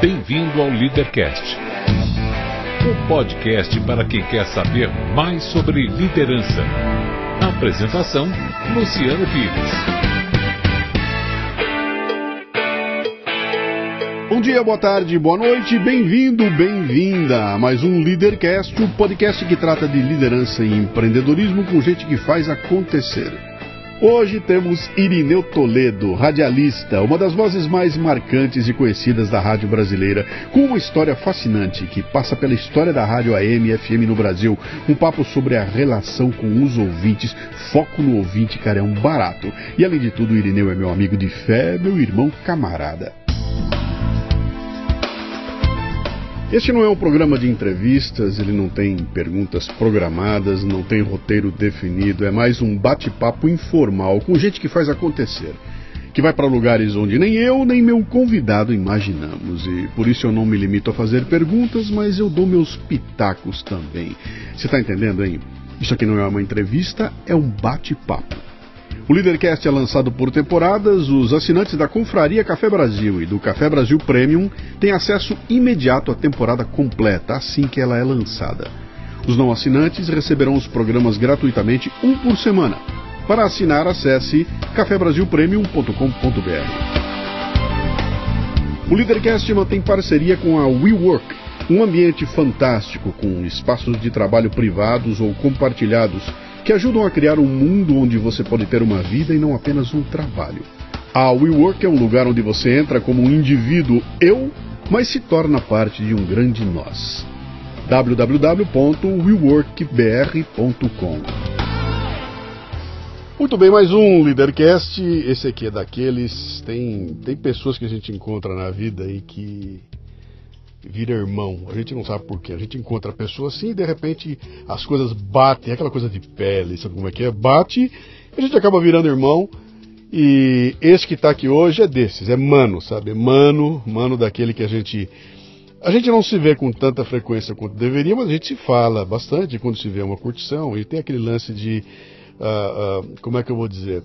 Bem-vindo ao Leadercast, o podcast para quem quer saber mais sobre liderança. Apresentação: Luciano Pires. Bom dia, boa tarde, boa noite, bem-vindo, bem-vinda a mais um Leadercast, o podcast que trata de liderança e empreendedorismo com gente que faz acontecer. Hoje temos Irineu Toledo, radialista, uma das vozes mais marcantes e conhecidas da rádio brasileira, com uma história fascinante que passa pela história da rádio AM e FM no Brasil. Um papo sobre a relação com os ouvintes, foco no ouvinte, cara, é um barato. E além de tudo, Irineu é meu amigo de fé, meu irmão camarada. Este não é um programa de entrevistas, ele não tem perguntas programadas, não tem roteiro definido, é mais um bate-papo informal com gente que faz acontecer. Que vai para lugares onde nem eu nem meu convidado imaginamos. E por isso eu não me limito a fazer perguntas, mas eu dou meus pitacos também. Você está entendendo, hein? Isso aqui não é uma entrevista, é um bate-papo. O Leadercast é lançado por temporadas. Os assinantes da Confraria Café Brasil e do Café Brasil Premium têm acesso imediato à temporada completa assim que ela é lançada. Os não assinantes receberão os programas gratuitamente um por semana. Para assinar, acesse cafebrasilpremium.com.br. O Leadercast mantém parceria com a WeWork, um ambiente fantástico com espaços de trabalho privados ou compartilhados que ajudam a criar um mundo onde você pode ter uma vida e não apenas um trabalho. A WeWork é um lugar onde você entra como um indivíduo eu, mas se torna parte de um grande nós. www.weworkbr.com Muito bem, mais um Leadercast. Esse aqui é daqueles. Tem, tem pessoas que a gente encontra na vida e que vira irmão. A gente não sabe porquê. A gente encontra a pessoa assim e de repente as coisas batem, aquela coisa de pele, sabe como é que é? Bate a gente acaba virando irmão. E esse que está aqui hoje é desses, é mano, sabe? Mano, mano daquele que a gente. A gente não se vê com tanta frequência quanto deveria, mas a gente se fala bastante quando se vê uma curtição. E tem aquele lance de. Uh, uh, como é que eu vou dizer?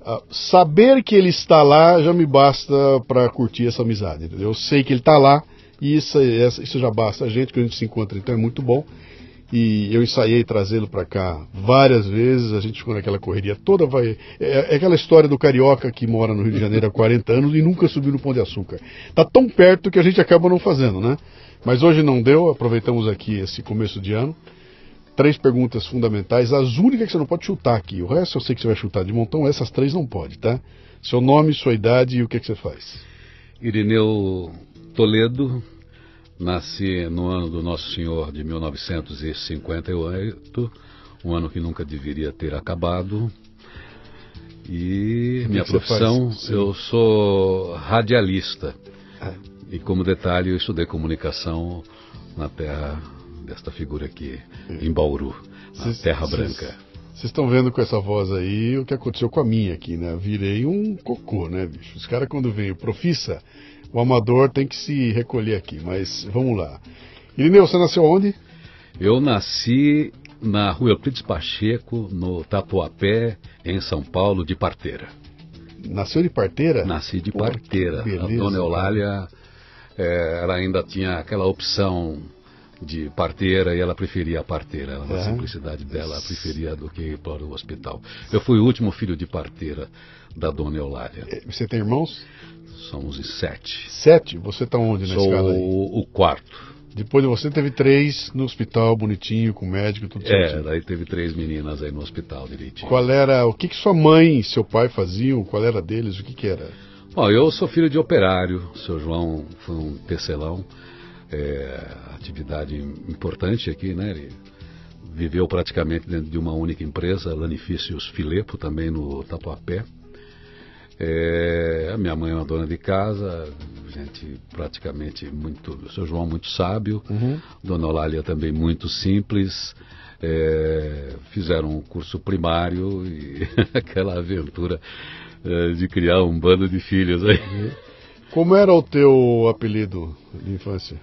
Uh, saber que ele está lá já me basta para curtir essa amizade, entendeu? Eu sei que ele está lá, e isso, isso já basta a gente, que a gente se encontra, então é muito bom. E eu ensaiei trazê-lo para cá várias vezes, a gente ficou naquela correria toda. Vai, é, é, aquela história do carioca que mora no Rio de Janeiro há 40 anos e nunca subiu no Pão de Açúcar. Está tão perto que a gente acaba não fazendo, né? Mas hoje não deu, aproveitamos aqui esse começo de ano. Três perguntas fundamentais, as únicas que você não pode chutar aqui. O resto eu sei que você vai chutar de montão, essas três não pode, tá? Seu nome, sua idade e o que, que você faz. Irineu Toledo, nasci no ano do Nosso Senhor de 1958, um ano que nunca deveria ter acabado. E minha profissão, eu sou radialista. É. E como detalhe, eu estudei comunicação na terra desta figura aqui, em Bauru, na cês, Terra Branca. Vocês estão vendo com essa voz aí o que aconteceu com a minha aqui, né? Virei um cocô, né, bicho? Os caras quando vêm profissa, o amador tem que se recolher aqui, mas vamos lá. Irineu, você nasceu onde? Eu nasci na rua Euclides Pacheco, no Tatuapé, em São Paulo, de parteira. Nasceu de parteira? Nasci de Pô, parteira. Beleza, a dona Eulália, é, ela ainda tinha aquela opção de parteira e ela preferia a parteira. Ela, na simplicidade dela, preferia do que ir para o hospital. Eu fui o último filho de parteira da dona Eulália. É, você tem irmãos? Somos sete. Sete? Você está onde na Sou escala aí? O, o quarto. Depois de você teve três no hospital, bonitinho, com médico, tudo certo. É, daí teve três meninas aí no hospital direitinho. Qual era, o que, que sua mãe e seu pai faziam? Qual era deles? O que, que era? Bom, eu sou filho de operário. O seu João foi um tecelão. É, atividade importante aqui, né? Ele viveu praticamente dentro de uma única empresa, Lanifícios Filepo, também no Tatuapé. É, a minha mãe é uma dona de casa, gente praticamente muito. O seu João muito sábio, uhum. Dona Olália também muito simples. É, fizeram um curso primário e aquela aventura é, de criar um bando de filhos aí. Como era o teu apelido de infância?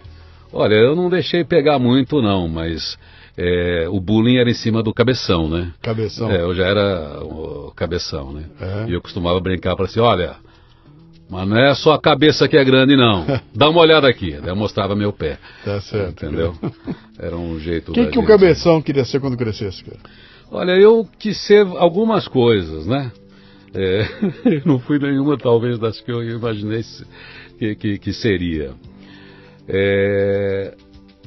Olha, eu não deixei pegar muito não, mas é, o bullying era em cima do cabeção, né? Cabeção. É, eu já era o cabeção, né? É. E eu costumava brincar para assim, olha, Mas não é só a cabeça que é grande, não. Dá uma olhada aqui. Eu mostrava meu pé. Tá certo. Entendeu? Era um jeito. O que, que o cabeção queria ser quando crescesse, cara? Olha, eu quis ser algumas coisas, né? É, não fui nenhuma, talvez, das que eu imaginei que, que, que seria. É,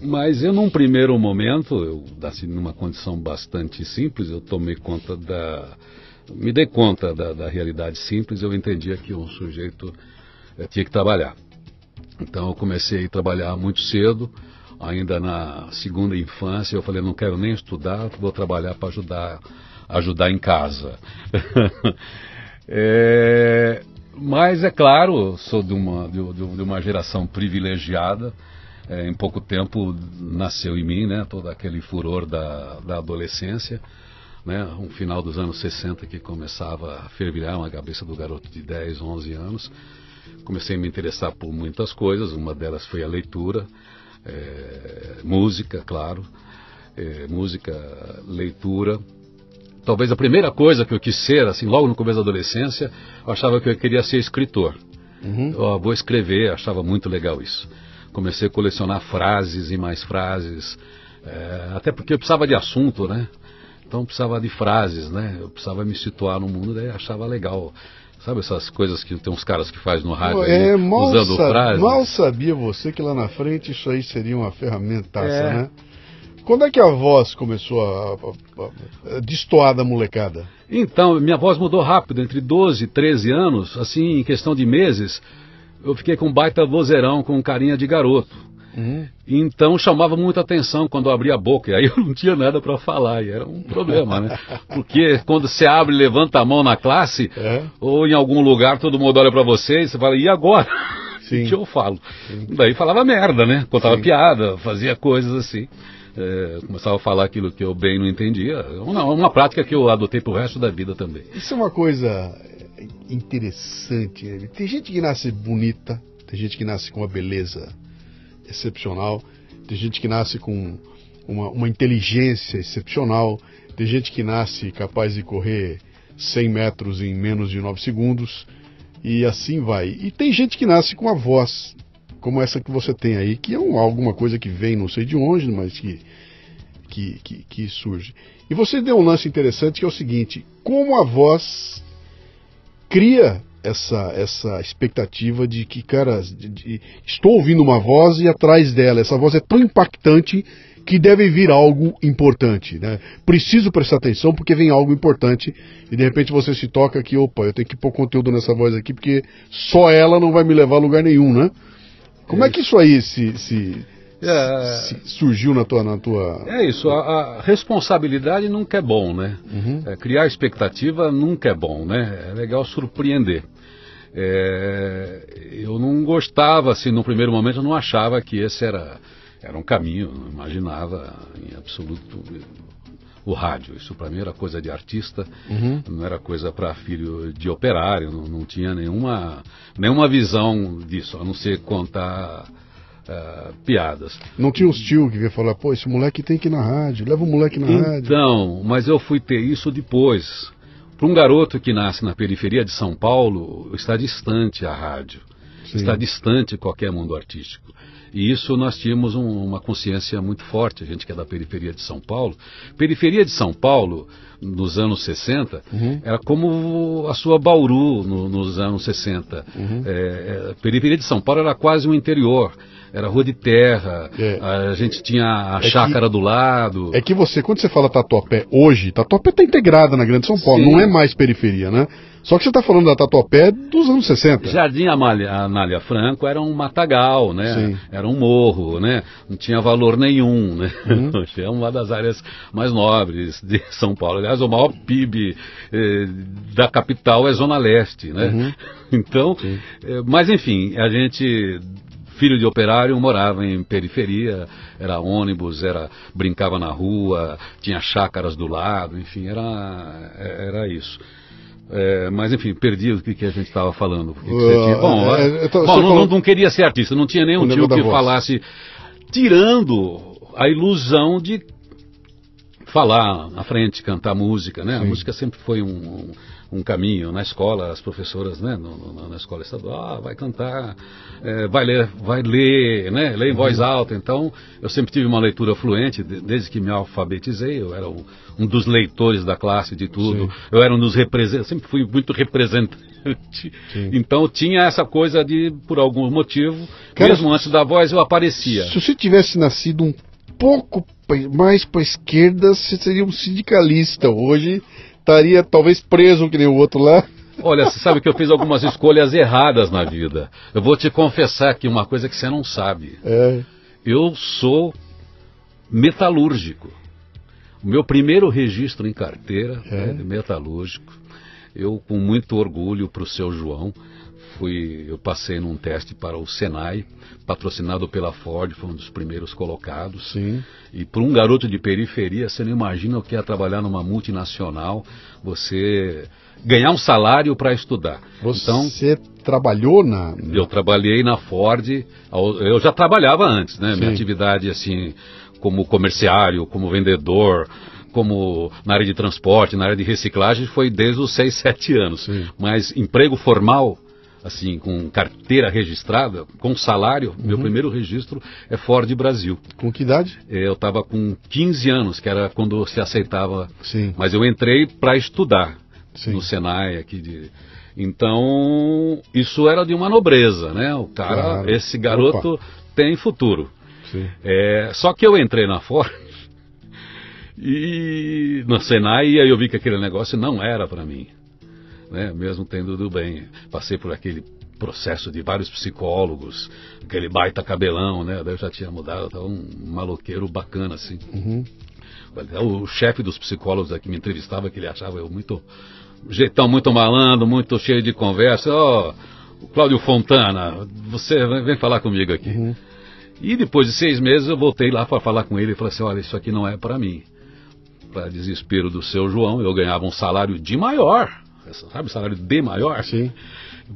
mas eu, num primeiro momento, eu, assim, numa condição bastante simples, eu tomei conta da. Me dei conta da, da realidade simples, eu entendia que um sujeito é, tinha que trabalhar. Então eu comecei a trabalhar muito cedo, ainda na segunda infância, eu falei, não quero nem estudar, vou trabalhar para ajudar, ajudar em casa. é, mas é claro, sou de uma, de, de uma geração privilegiada. É, em pouco tempo nasceu em mim, né, todo aquele furor da, da adolescência, né, um final dos anos 60 que começava a fervilhar uma cabeça do garoto de 10, 11 anos. Comecei a me interessar por muitas coisas, uma delas foi a leitura, é, música, claro, é, música, leitura. Talvez a primeira coisa que eu quis ser, assim, logo no começo da adolescência, eu achava que eu queria ser escritor. Uhum. Eu vou escrever, achava muito legal isso. Comecei a colecionar frases e mais frases, é, até porque eu precisava de assunto, né? Então eu precisava de frases, né? Eu precisava me situar no mundo, daí achava legal Sabe essas coisas que tem uns caras que faz no rádio é, aí, usando frases? Mal sabia você que lá na frente isso aí seria uma ferramentaça, é. né? Quando é que a voz começou a, a, a, destoar da molecada? Então, minha voz mudou rápido, entre 12 e 13 anos, assim, em questão de meses, eu fiquei com um baita vozeirão, com carinha de garoto. Uhum. Então chamava muita atenção quando eu abria a boca, e aí eu não tinha nada para falar, e era um problema, né? Porque quando você abre e levanta a mão na classe, é. ou em algum lugar todo mundo olha para você e você fala, e agora? Sim. O que eu falo? Sim. Daí falava merda, né? Contava Sim. piada, fazia coisas assim. É, começava a falar aquilo que eu bem não entendia. Uma, uma prática que eu adotei pro resto da vida também. Isso é uma coisa interessante. Né? Tem gente que nasce bonita, tem gente que nasce com uma beleza excepcional, tem gente que nasce com uma, uma inteligência excepcional, tem gente que nasce capaz de correr 100 metros em menos de 9 segundos, e assim vai. E tem gente que nasce com a voz, como essa que você tem aí, que é um, alguma coisa que vem não sei de onde, mas que, que, que, que surge. E você deu um lance interessante que é o seguinte: como a voz cria essa, essa expectativa de que, cara, de, de, estou ouvindo uma voz e atrás dela, essa voz é tão impactante que deve vir algo importante, né? Preciso prestar atenção porque vem algo importante e de repente você se toca que, opa, eu tenho que pôr conteúdo nessa voz aqui porque só ela não vai me levar a lugar nenhum, né? Como é, é que isso aí se, se, é, se surgiu na tua, na tua. É isso, a, a responsabilidade nunca é bom, né? Uhum. É, criar expectativa nunca é bom, né? É legal surpreender. É, eu não gostava, assim, no primeiro momento eu não achava que esse era, era um caminho, não imaginava em absoluto o rádio. Isso para mim era coisa de artista, uhum. não era coisa para filho de operário, não, não, tinha nenhuma, nenhuma visão disso, a não ser contar uh, piadas. Não tinha os tio que ia falar, pô, esse moleque tem que ir na rádio, leva o moleque na então, rádio. Então, mas eu fui ter isso depois. Para um garoto que nasce na periferia de São Paulo, está distante a rádio, Sim. está distante qualquer mundo artístico. E isso nós tínhamos um, uma consciência muito forte, a gente que é da periferia de São Paulo. Periferia de São Paulo, nos anos 60, uhum. era como a sua Bauru no, nos anos 60. Uhum. É, é, periferia de São Paulo era quase um interior era rua de terra, é. a gente tinha a é chácara que, do lado. É que você, quando você fala Tatuapé hoje, Tatuapé está integrada na Grande São Paulo, Sim. não é mais periferia, né? Só que você está falando da Tatuapé dos anos 60. Jardim Amália, Anália Franco era um matagal, né? Sim. Era um morro, né? Não tinha valor nenhum, né? Uhum. é uma das áreas mais nobres de São Paulo. Aliás, o maior PIB eh, da capital é Zona Leste, né? Uhum. Então, eh, mas enfim, a gente filho de operário, morava em periferia, era ônibus, era brincava na rua, tinha chácaras do lado, enfim, era, era isso. É, mas enfim, perdi o que, que a gente estava falando. Que uh, bom, é, tô, bom não, não, não, queria ser artista, não tinha nenhum tio que falasse, tirando a ilusão de falar na frente, cantar música, né? Sim. A música sempre foi um, um, caminho. Na escola, as professoras, né? No, no, na escola estadual, ah, vai cantar, é, vai ler, vai ler, né? Ler em voz uhum. alta. Então, eu sempre tive uma leitura fluente, desde que me alfabetizei. Eu era um, um dos leitores da classe de tudo. Sim. Eu era um dos representantes, sempre fui muito representante. Sim. Então tinha essa coisa de, por algum motivo, Cara, mesmo antes da voz eu aparecia. Se você tivesse nascido um pouco mais para esquerda, você seria um sindicalista. Hoje estaria talvez preso que nem o outro lá. Olha, você sabe que eu fiz algumas escolhas erradas na vida. Eu vou te confessar aqui uma coisa que você não sabe. É. Eu sou metalúrgico. O meu primeiro registro em carteira é, é metalúrgico. Eu, com muito orgulho para o seu João, fui, eu passei num teste para o Senai, patrocinado pela Ford, foi um dos primeiros colocados. Sim. E para um garoto de periferia, você não imagina o que é trabalhar numa multinacional, você ganhar um salário para estudar. Você então, trabalhou na. Eu trabalhei na Ford, eu já trabalhava antes, né? Sim. Minha atividade assim, como comerciário, como vendedor, como na área de transporte, na área de reciclagem, foi desde os 6, 7 anos. Sim. Mas emprego formal, assim, com carteira registrada, com salário, uhum. meu primeiro registro é Ford Brasil. Com que idade? Eu estava com 15 anos, que era quando se aceitava. Sim. Mas eu entrei para estudar Sim. no Senai aqui de. Então, isso era de uma nobreza, né? O cara, claro. esse garoto Opa. tem futuro. É, só que eu entrei na Ford e no Senai e aí eu vi que aquele negócio não era para mim né? mesmo tendo do bem. Passei por aquele processo de vários psicólogos, aquele baita cabelão, né? Daí eu já tinha mudado, estava um maloqueiro bacana, assim. Uhum. O chefe dos psicólogos aqui me entrevistava, que ele achava eu muito. jeitão muito malandro, muito cheio de conversa. Ó, oh, Cláudio Fontana, você vem falar comigo aqui. Uhum. E depois de seis meses eu voltei lá para falar com ele e falei assim: olha, isso aqui não é para mim. Para desespero do seu João, eu ganhava um salário de maior sabe, salário D maior, Sim.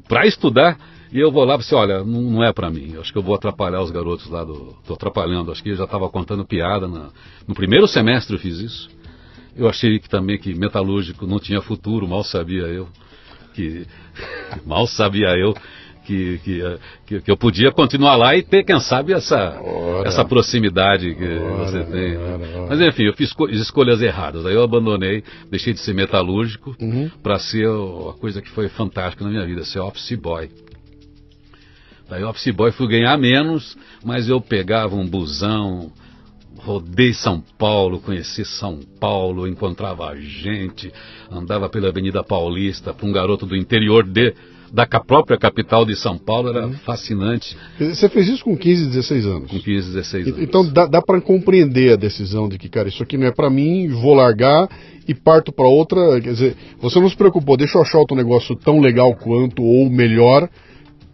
para estudar. E eu vou lá e assim, olha, não, não é para mim. Acho que eu vou atrapalhar os garotos lá do. Estou atrapalhando. Acho que eu já estava contando piada. Na, no primeiro semestre eu fiz isso. Eu achei que também que metalúrgico não tinha futuro, mal sabia eu. Que mal sabia eu que, que, que, eu podia continuar lá e ter, quem sabe, essa, essa proximidade que ora, você tem. Ora, Mas enfim, eu fiz escolhas erradas. Aí eu abandonei, deixei de ser metalúrgico uhum. para ser a coisa que foi fantástica na minha vida, ser office boy. Daí office boy fui ganhar menos, mas eu pegava um busão, rodei São Paulo, conheci São Paulo, encontrava gente, andava pela Avenida Paulista, para um garoto do interior de da própria capital de São Paulo era uhum. fascinante. Você fez isso com 15, 16 anos? Com 15, 16 anos. Então dá, dá para compreender a decisão de que, cara, isso aqui não é para mim, vou largar e parto para outra. Quer dizer, você não se preocupou, deixa eu achar outro negócio tão legal quanto ou melhor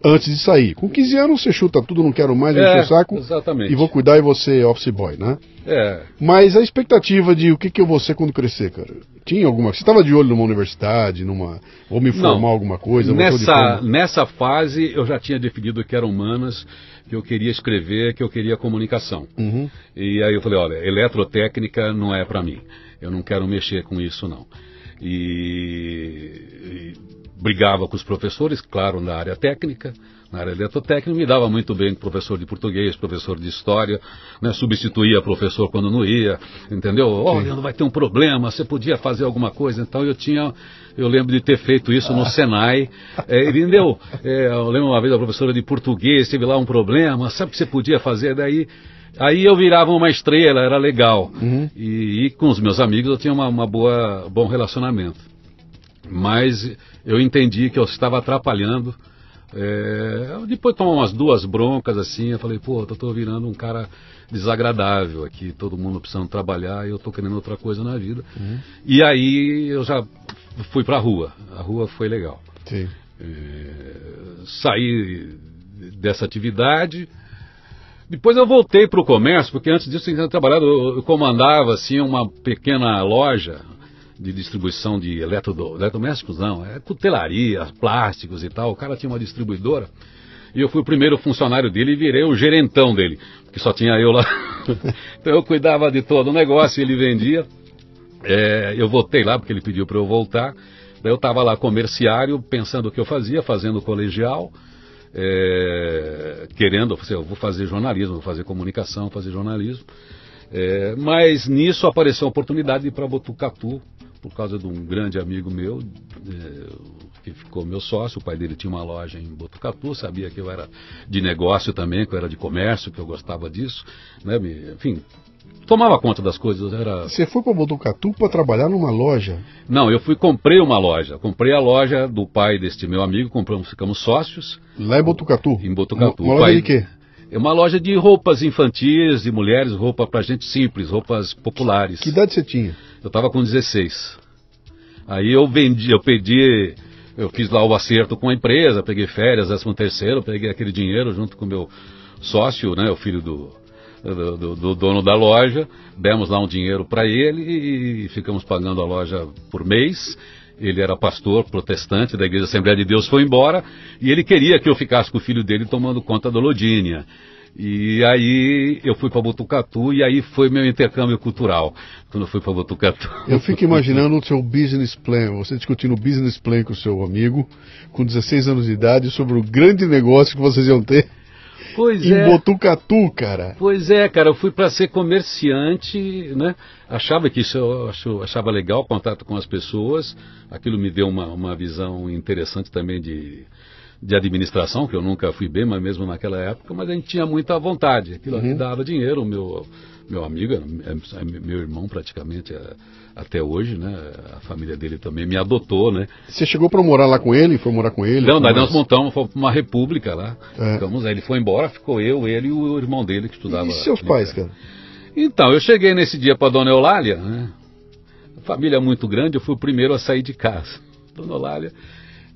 antes de sair. Com 15 anos você chuta tudo, não quero mais, é, o saco. Exatamente. E vou cuidar e você office boy, né? É. Mas a expectativa de o que, que eu vou ser quando crescer, cara? Tinha alguma. Você estava de olho numa universidade, numa. Ou me formar não, alguma coisa? Nessa, nessa fase eu já tinha definido que eram humanas, que eu queria escrever, que eu queria comunicação. Uhum. E aí eu falei, olha, eletrotécnica não é para mim. Eu não quero mexer com isso, não. e, e brigava com os professores, claro, na área técnica, na área eletrotécnica, me dava muito bem com professor de português, professor de história, né, substituía professor quando não ia, entendeu? Olha, não vai ter um problema, você podia fazer alguma coisa. Então eu tinha, eu lembro de ter feito isso no Senai, é, entendeu? É, eu lembro uma vez a professora de português teve lá um problema, sabe o que você podia fazer? Daí Aí eu virava uma estrela, era legal. Uhum. E, e, com os meus amigos eu tinha uma, uma boa bom relacionamento. Mas eu entendi que eu estava atrapalhando. É, depois de tomar umas duas broncas assim, eu falei, pô, eu tô virando um cara desagradável aqui, todo mundo precisando trabalhar e eu tô querendo outra coisa na vida. Uhum. E aí eu já fui pra rua. A rua foi legal. É, saí dessa atividade. Depois eu voltei para o comércio, porque antes disso eu tinha trabalhado, eu comandava assim uma pequena loja de distribuição de eletrodomésticos, não, é cutelaria, plásticos e tal. O cara tinha uma distribuidora e eu fui o primeiro funcionário dele e virei o gerentão dele, que só tinha eu lá. então eu cuidava de todo o negócio, ele vendia. É, eu voltei lá porque ele pediu para eu voltar. Daí eu estava lá comerciário, pensando o que eu fazia, fazendo colegial, é, querendo, eu, eu vou fazer jornalismo, vou fazer comunicação, fazer jornalismo. É, mas nisso apareceu a oportunidade para Botucatu, por causa de um grande amigo meu, é, que ficou meu sócio. O pai dele tinha uma loja em Botucatu, sabia que eu era de negócio também, que eu era de comércio, que eu gostava disso. Né? Enfim, tomava conta das coisas. Era... Você foi para Botucatu para trabalhar numa loja? Não, eu fui comprei uma loja. Comprei a loja do pai deste meu amigo, compramos, ficamos sócios. Lá em Botucatu? Em Botucatu. Uma, uma loja de quê? É uma loja de roupas infantis, de mulheres, roupa para gente simples, roupas populares. Que idade você tinha? Eu estava com 16. Aí eu vendi, eu pedi, eu fiz lá o acerto com a empresa, peguei férias, décimo terceiro, peguei aquele dinheiro junto com o meu sócio, né, o filho do, do, do, do dono da loja, demos lá um dinheiro para ele e ficamos pagando a loja por mês ele era pastor protestante da Igreja Assembleia de Deus, foi embora e ele queria que eu ficasse com o filho dele tomando conta da Lodínia. E aí eu fui para Botucatu e aí foi meu intercâmbio cultural, quando eu fui para Botucatu. Eu fico imaginando o seu business plan, você discutindo o business plan com o seu amigo, com 16 anos de idade, sobre o grande negócio que vocês iam ter Pois em é. Botucatu, cara. Pois é, cara, eu fui para ser comerciante, né? Achava que isso eu achava legal, contato com as pessoas. Aquilo me deu uma, uma visão interessante também de, de administração, que eu nunca fui bem, mas mesmo naquela época, mas a gente tinha muita vontade. Aquilo uhum. dava dinheiro, o meu, meu amigo, é, é meu irmão praticamente. É, até hoje, né? A família dele também me adotou, né? Você chegou para morar lá com ele? Foi morar com ele? Não, daí nós montamos uma república lá. É. Ficamos, aí ele foi embora, ficou eu, ele e o irmão dele que estudava. E seus pais, cara? Então, eu cheguei nesse dia para Dona Eulália, né? Família muito grande, eu fui o primeiro a sair de casa. Dona Eulália,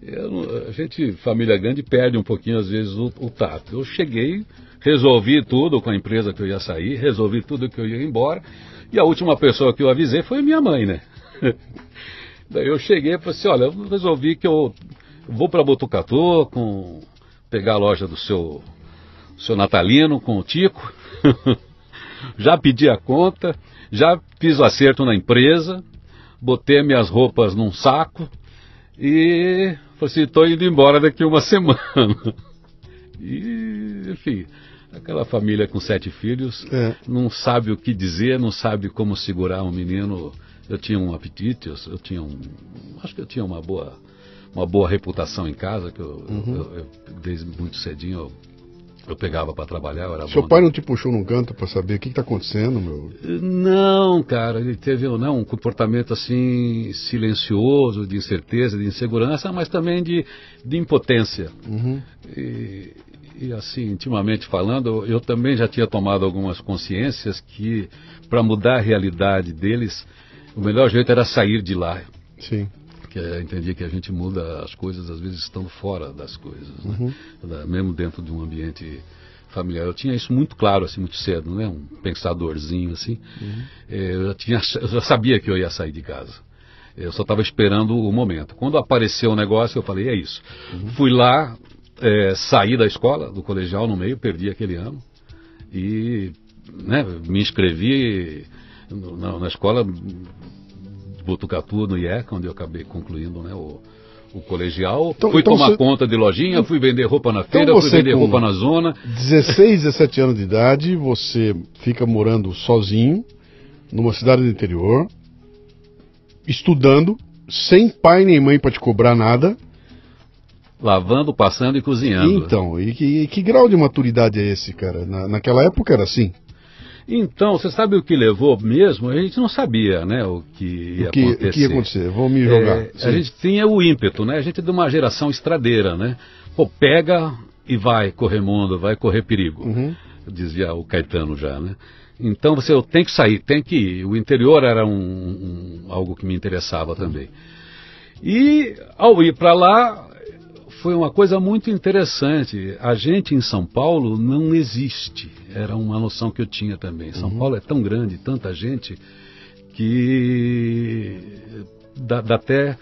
eu, a gente, família grande, perde um pouquinho às vezes o, o tato. Eu cheguei, resolvi tudo com a empresa que eu ia sair, resolvi tudo que eu ia embora. E a última pessoa que eu avisei foi minha mãe, né? Daí eu cheguei e falei assim, olha, eu resolvi que eu vou para Botucatu com pegar a loja do seu seu Natalino com o Tico. já pedi a conta, já fiz o acerto na empresa, botei minhas roupas num saco e falei assim, estou indo embora daqui uma semana. E, enfim, Aquela família com sete filhos é. não sabe o que dizer, não sabe como segurar um menino. Eu tinha um apetite, eu, eu tinha um. Acho que eu tinha uma boa, uma boa reputação em casa, que eu, uhum. eu, eu desde muito cedinho eu, eu pegava para trabalhar. Eu Seu pai não te puxou num canto para saber o que está acontecendo, meu? Não, cara, ele teve não, né, um comportamento assim silencioso, de incerteza, de insegurança, mas também de, de impotência. Uhum. E, e assim, intimamente falando, eu também já tinha tomado algumas consciências que para mudar a realidade deles, o melhor jeito era sair de lá. Sim. Que eu entendi que a gente muda as coisas, às vezes estando fora das coisas, né? uhum. mesmo dentro de um ambiente familiar. Eu tinha isso muito claro, assim, muito cedo, né? Um pensadorzinho, assim. Uhum. É, eu, já tinha, eu já sabia que eu ia sair de casa. Eu só estava esperando o momento. Quando apareceu o negócio, eu falei, é isso. Uhum. Fui lá, é, saí da escola, do colegial no meio, perdi aquele ano. E né, me inscrevi na, na escola de Botucatu, no IECA, onde eu acabei concluindo né, o, o colegial. Então, fui então tomar você... conta de lojinha, fui vender roupa na feira, então fui vender roupa na zona. 16, 17 anos de idade, você fica morando sozinho, numa cidade do interior, estudando, sem pai nem mãe para te cobrar nada Lavando, passando e cozinhando. Então, e que, que grau de maturidade é esse, cara? Na, naquela época era assim. Então, você sabe o que levou mesmo? A gente não sabia, né, o que ia o que, acontecer. O que ia acontecer? Vou me jogar. É, a gente tinha o ímpeto, né? A gente é de uma geração estradeira, né? Pô, pega e vai correr mundo, vai correr perigo. Uhum. Dizia o Caetano já, né? Então você tem que sair, tem que ir. O interior era um, um algo que me interessava também. E ao ir para lá, foi uma coisa muito interessante. A gente em São Paulo não existe. Era uma noção que eu tinha também. São uhum. Paulo é tão grande, tanta gente, que dá, dá até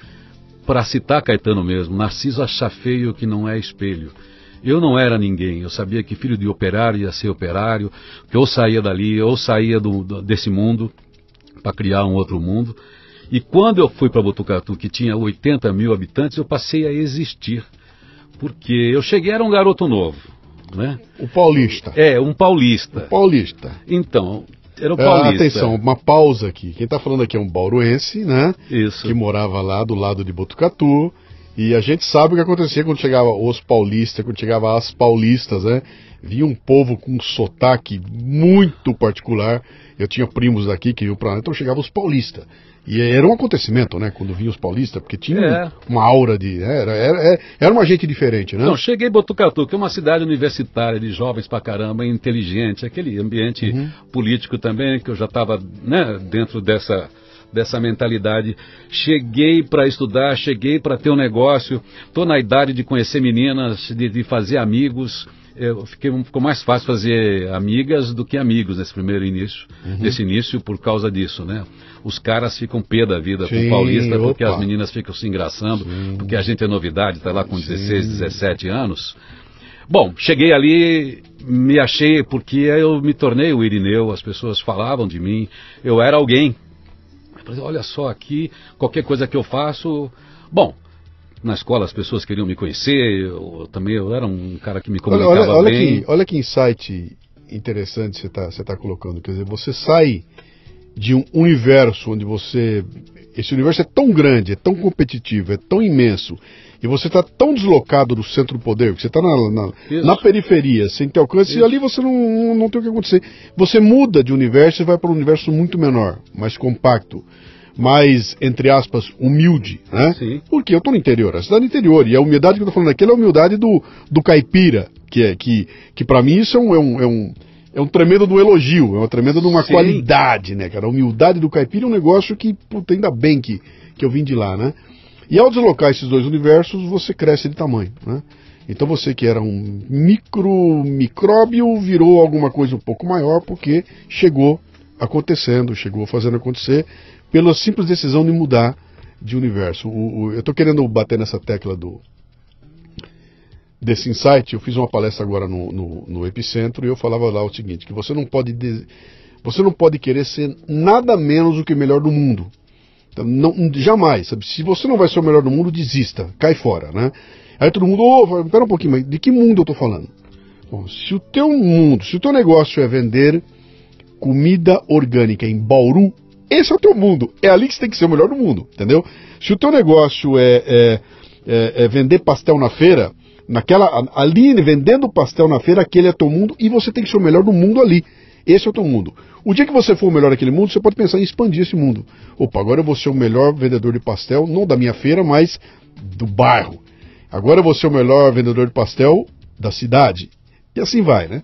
para citar Caetano mesmo, Narciso achar feio que não é espelho. Eu não era ninguém, eu sabia que filho de operário ia ser operário, que ou saía dali, ou saía do, desse mundo para criar um outro mundo. E quando eu fui para Botucatu, que tinha 80 mil habitantes, eu passei a existir. Porque eu cheguei, era um garoto novo. Né? O paulista. É, um paulista. O paulista. Então, era o paulista. É, atenção, uma pausa aqui. Quem está falando aqui é um bauruense, né? Isso. Que morava lá do lado de Botucatu. E a gente sabe o que acontecia quando chegava os paulistas, quando chegava as paulistas, né? Vinha um povo com um sotaque muito particular. Eu tinha primos daqui que iam para lá, então chegava os paulistas. E era um acontecimento, né? Quando vinha os paulistas, porque tinha é. uma aura de. Né, era, era, era uma gente diferente, né? Não, cheguei em Botucatu, que é uma cidade universitária de jovens pra caramba, inteligente, aquele ambiente uhum. político também, que eu já estava né, dentro dessa dessa mentalidade. Cheguei para estudar, cheguei para ter um negócio, estou na idade de conhecer meninas, de, de fazer amigos eu fiquei, ficou mais fácil fazer amigas do que amigos nesse primeiro início, uhum. nesse início por causa disso, né? Os caras ficam pé da vida Sim, com o paulista opa. porque as meninas ficam se engraçando, Sim. porque a gente é novidade, está lá com Sim. 16, 17 anos. Bom, cheguei ali, me achei porque eu me tornei o Irineu, as pessoas falavam de mim, eu era alguém. Eu falei, olha só aqui, qualquer coisa que eu faço, bom, na escola as pessoas queriam me conhecer, eu, também eu era um cara que me comunicava olha, olha, bem. Que, olha que insight interessante você está você tá colocando. Quer dizer, você sai de um universo onde você. Esse universo é tão grande, é tão competitivo, é tão imenso, e você está tão deslocado do centro do poder, que você está na, na, na, periferia, sem ter alcance, Isso. e ali você não, não, não tem o que acontecer. Você muda de universo e vai para um universo muito menor, mais compacto mais, entre aspas, humilde, né? Sim. Porque eu estou no interior, a cidade interior, e a humildade que eu estou falando aqui é a humildade do, do caipira, que é que, que para mim isso é um, é um, é um, é um tremendo do elogio, é uma tremenda de uma Sim. qualidade, né, cara? A humildade do caipira é um negócio que, puta, ainda bem que, que eu vim de lá, né? E ao deslocar esses dois universos, você cresce de tamanho, né? Então você que era um micro micróbio virou alguma coisa um pouco maior porque chegou acontecendo, chegou fazendo acontecer pela simples decisão de mudar de universo. O, o, eu estou querendo bater nessa tecla do desse insight. Eu fiz uma palestra agora no, no, no Epicentro e eu falava lá o seguinte: que você não pode de, você não pode querer ser nada menos do que o melhor do mundo. Então, não, jamais. Sabe? Se você não vai ser o melhor do mundo, desista, cai fora, né? Aí todo mundo, oh, pera um pouquinho, mas de que mundo eu estou falando? Bom, se o teu mundo, se o teu negócio é vender comida orgânica em Bauru, esse é o teu mundo. É ali que você tem que ser o melhor do mundo, entendeu? Se o teu negócio é, é, é, é vender pastel na feira, naquela ali vendendo pastel na feira, aquele é teu mundo e você tem que ser o melhor do mundo ali. Esse é o teu mundo. O dia que você for o melhor daquele mundo, você pode pensar em expandir esse mundo. Opa, agora eu vou ser o melhor vendedor de pastel, não da minha feira, mas do bairro. Agora eu vou ser o melhor vendedor de pastel da cidade. E assim vai, né?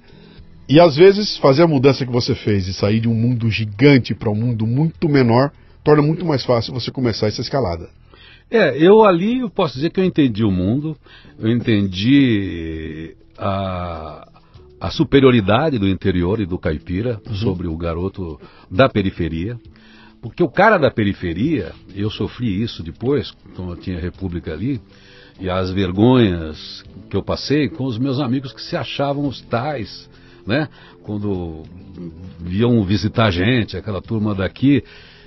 E às vezes fazer a mudança que você fez e sair de um mundo gigante para um mundo muito menor torna muito mais fácil você começar essa escalada. É, eu ali eu posso dizer que eu entendi o mundo, eu entendi a, a superioridade do interior e do caipira uhum. sobre o garoto da periferia. Porque o cara da periferia, eu sofri isso depois, quando eu tinha república ali, e as vergonhas que eu passei com os meus amigos que se achavam os tais né? Quando viam visitar a gente, aquela turma daqui.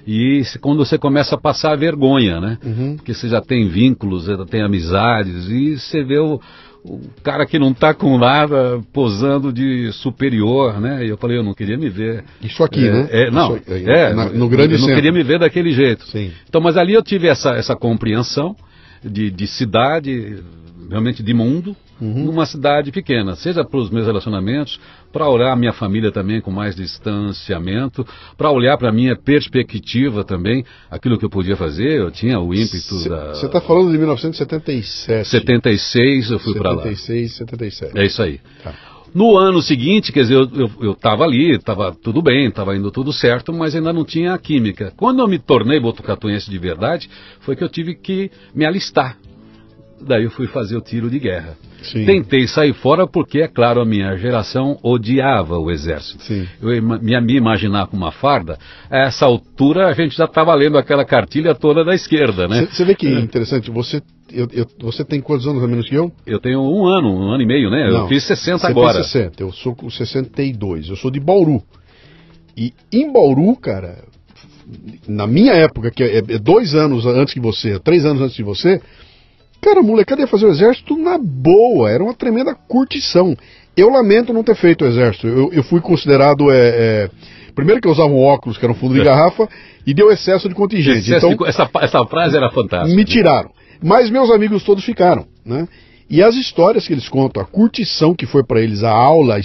E quando você começa a passar a vergonha, né? Uhum. Porque você já tem vínculos, já tem amizades, e você vê o, o cara que não está com nada posando de superior, né? E eu falei, eu não queria me ver. Isso aqui, é, né? É, não, é, na, no grande eu não queria me ver daquele jeito. Sim. Então, mas ali eu tive essa, essa compreensão de, de cidade, realmente de mundo, uhum. numa cidade pequena, seja para os meus relacionamentos, para olhar a minha família também com mais distanciamento, para olhar para a minha perspectiva também, aquilo que eu podia fazer, eu tinha o ímpeto cê, da... Você está falando de 1977. 76 eu fui para lá. 76, 77. É isso aí. Tá. No ano seguinte, quer dizer, eu estava ali, estava tudo bem, estava indo tudo certo, mas ainda não tinha a química. Quando eu me tornei botucatuense de verdade, foi que eu tive que me alistar Daí eu fui fazer o tiro de guerra. Sim. Tentei sair fora porque, é claro, a minha geração odiava o exército. Sim. Eu me, me imaginar com uma farda, a essa altura a gente já estava lendo aquela cartilha toda da esquerda, né? Você vê que é interessante, você, eu, eu, você tem quantos anos a menos que eu? Eu tenho um ano, um ano e meio, né? Não, eu fiz 60 você agora. Fez 60, eu sou com 62, eu sou de Bauru. E em Bauru, cara, na minha época, que é, é dois anos antes que você, três anos antes de você, cara, a molecada ia fazer o exército na boa, era uma tremenda curtição. Eu lamento não ter feito o exército. Eu, eu fui considerado. É, é, primeiro que eu usava um óculos, que era um fundo de é. garrafa, e deu excesso de contingente. Excesso então, de, essa, essa frase era fantástica. Me tiraram. Mas meus amigos todos ficaram, né? E as histórias que eles contam, a curtição que foi para eles, a aula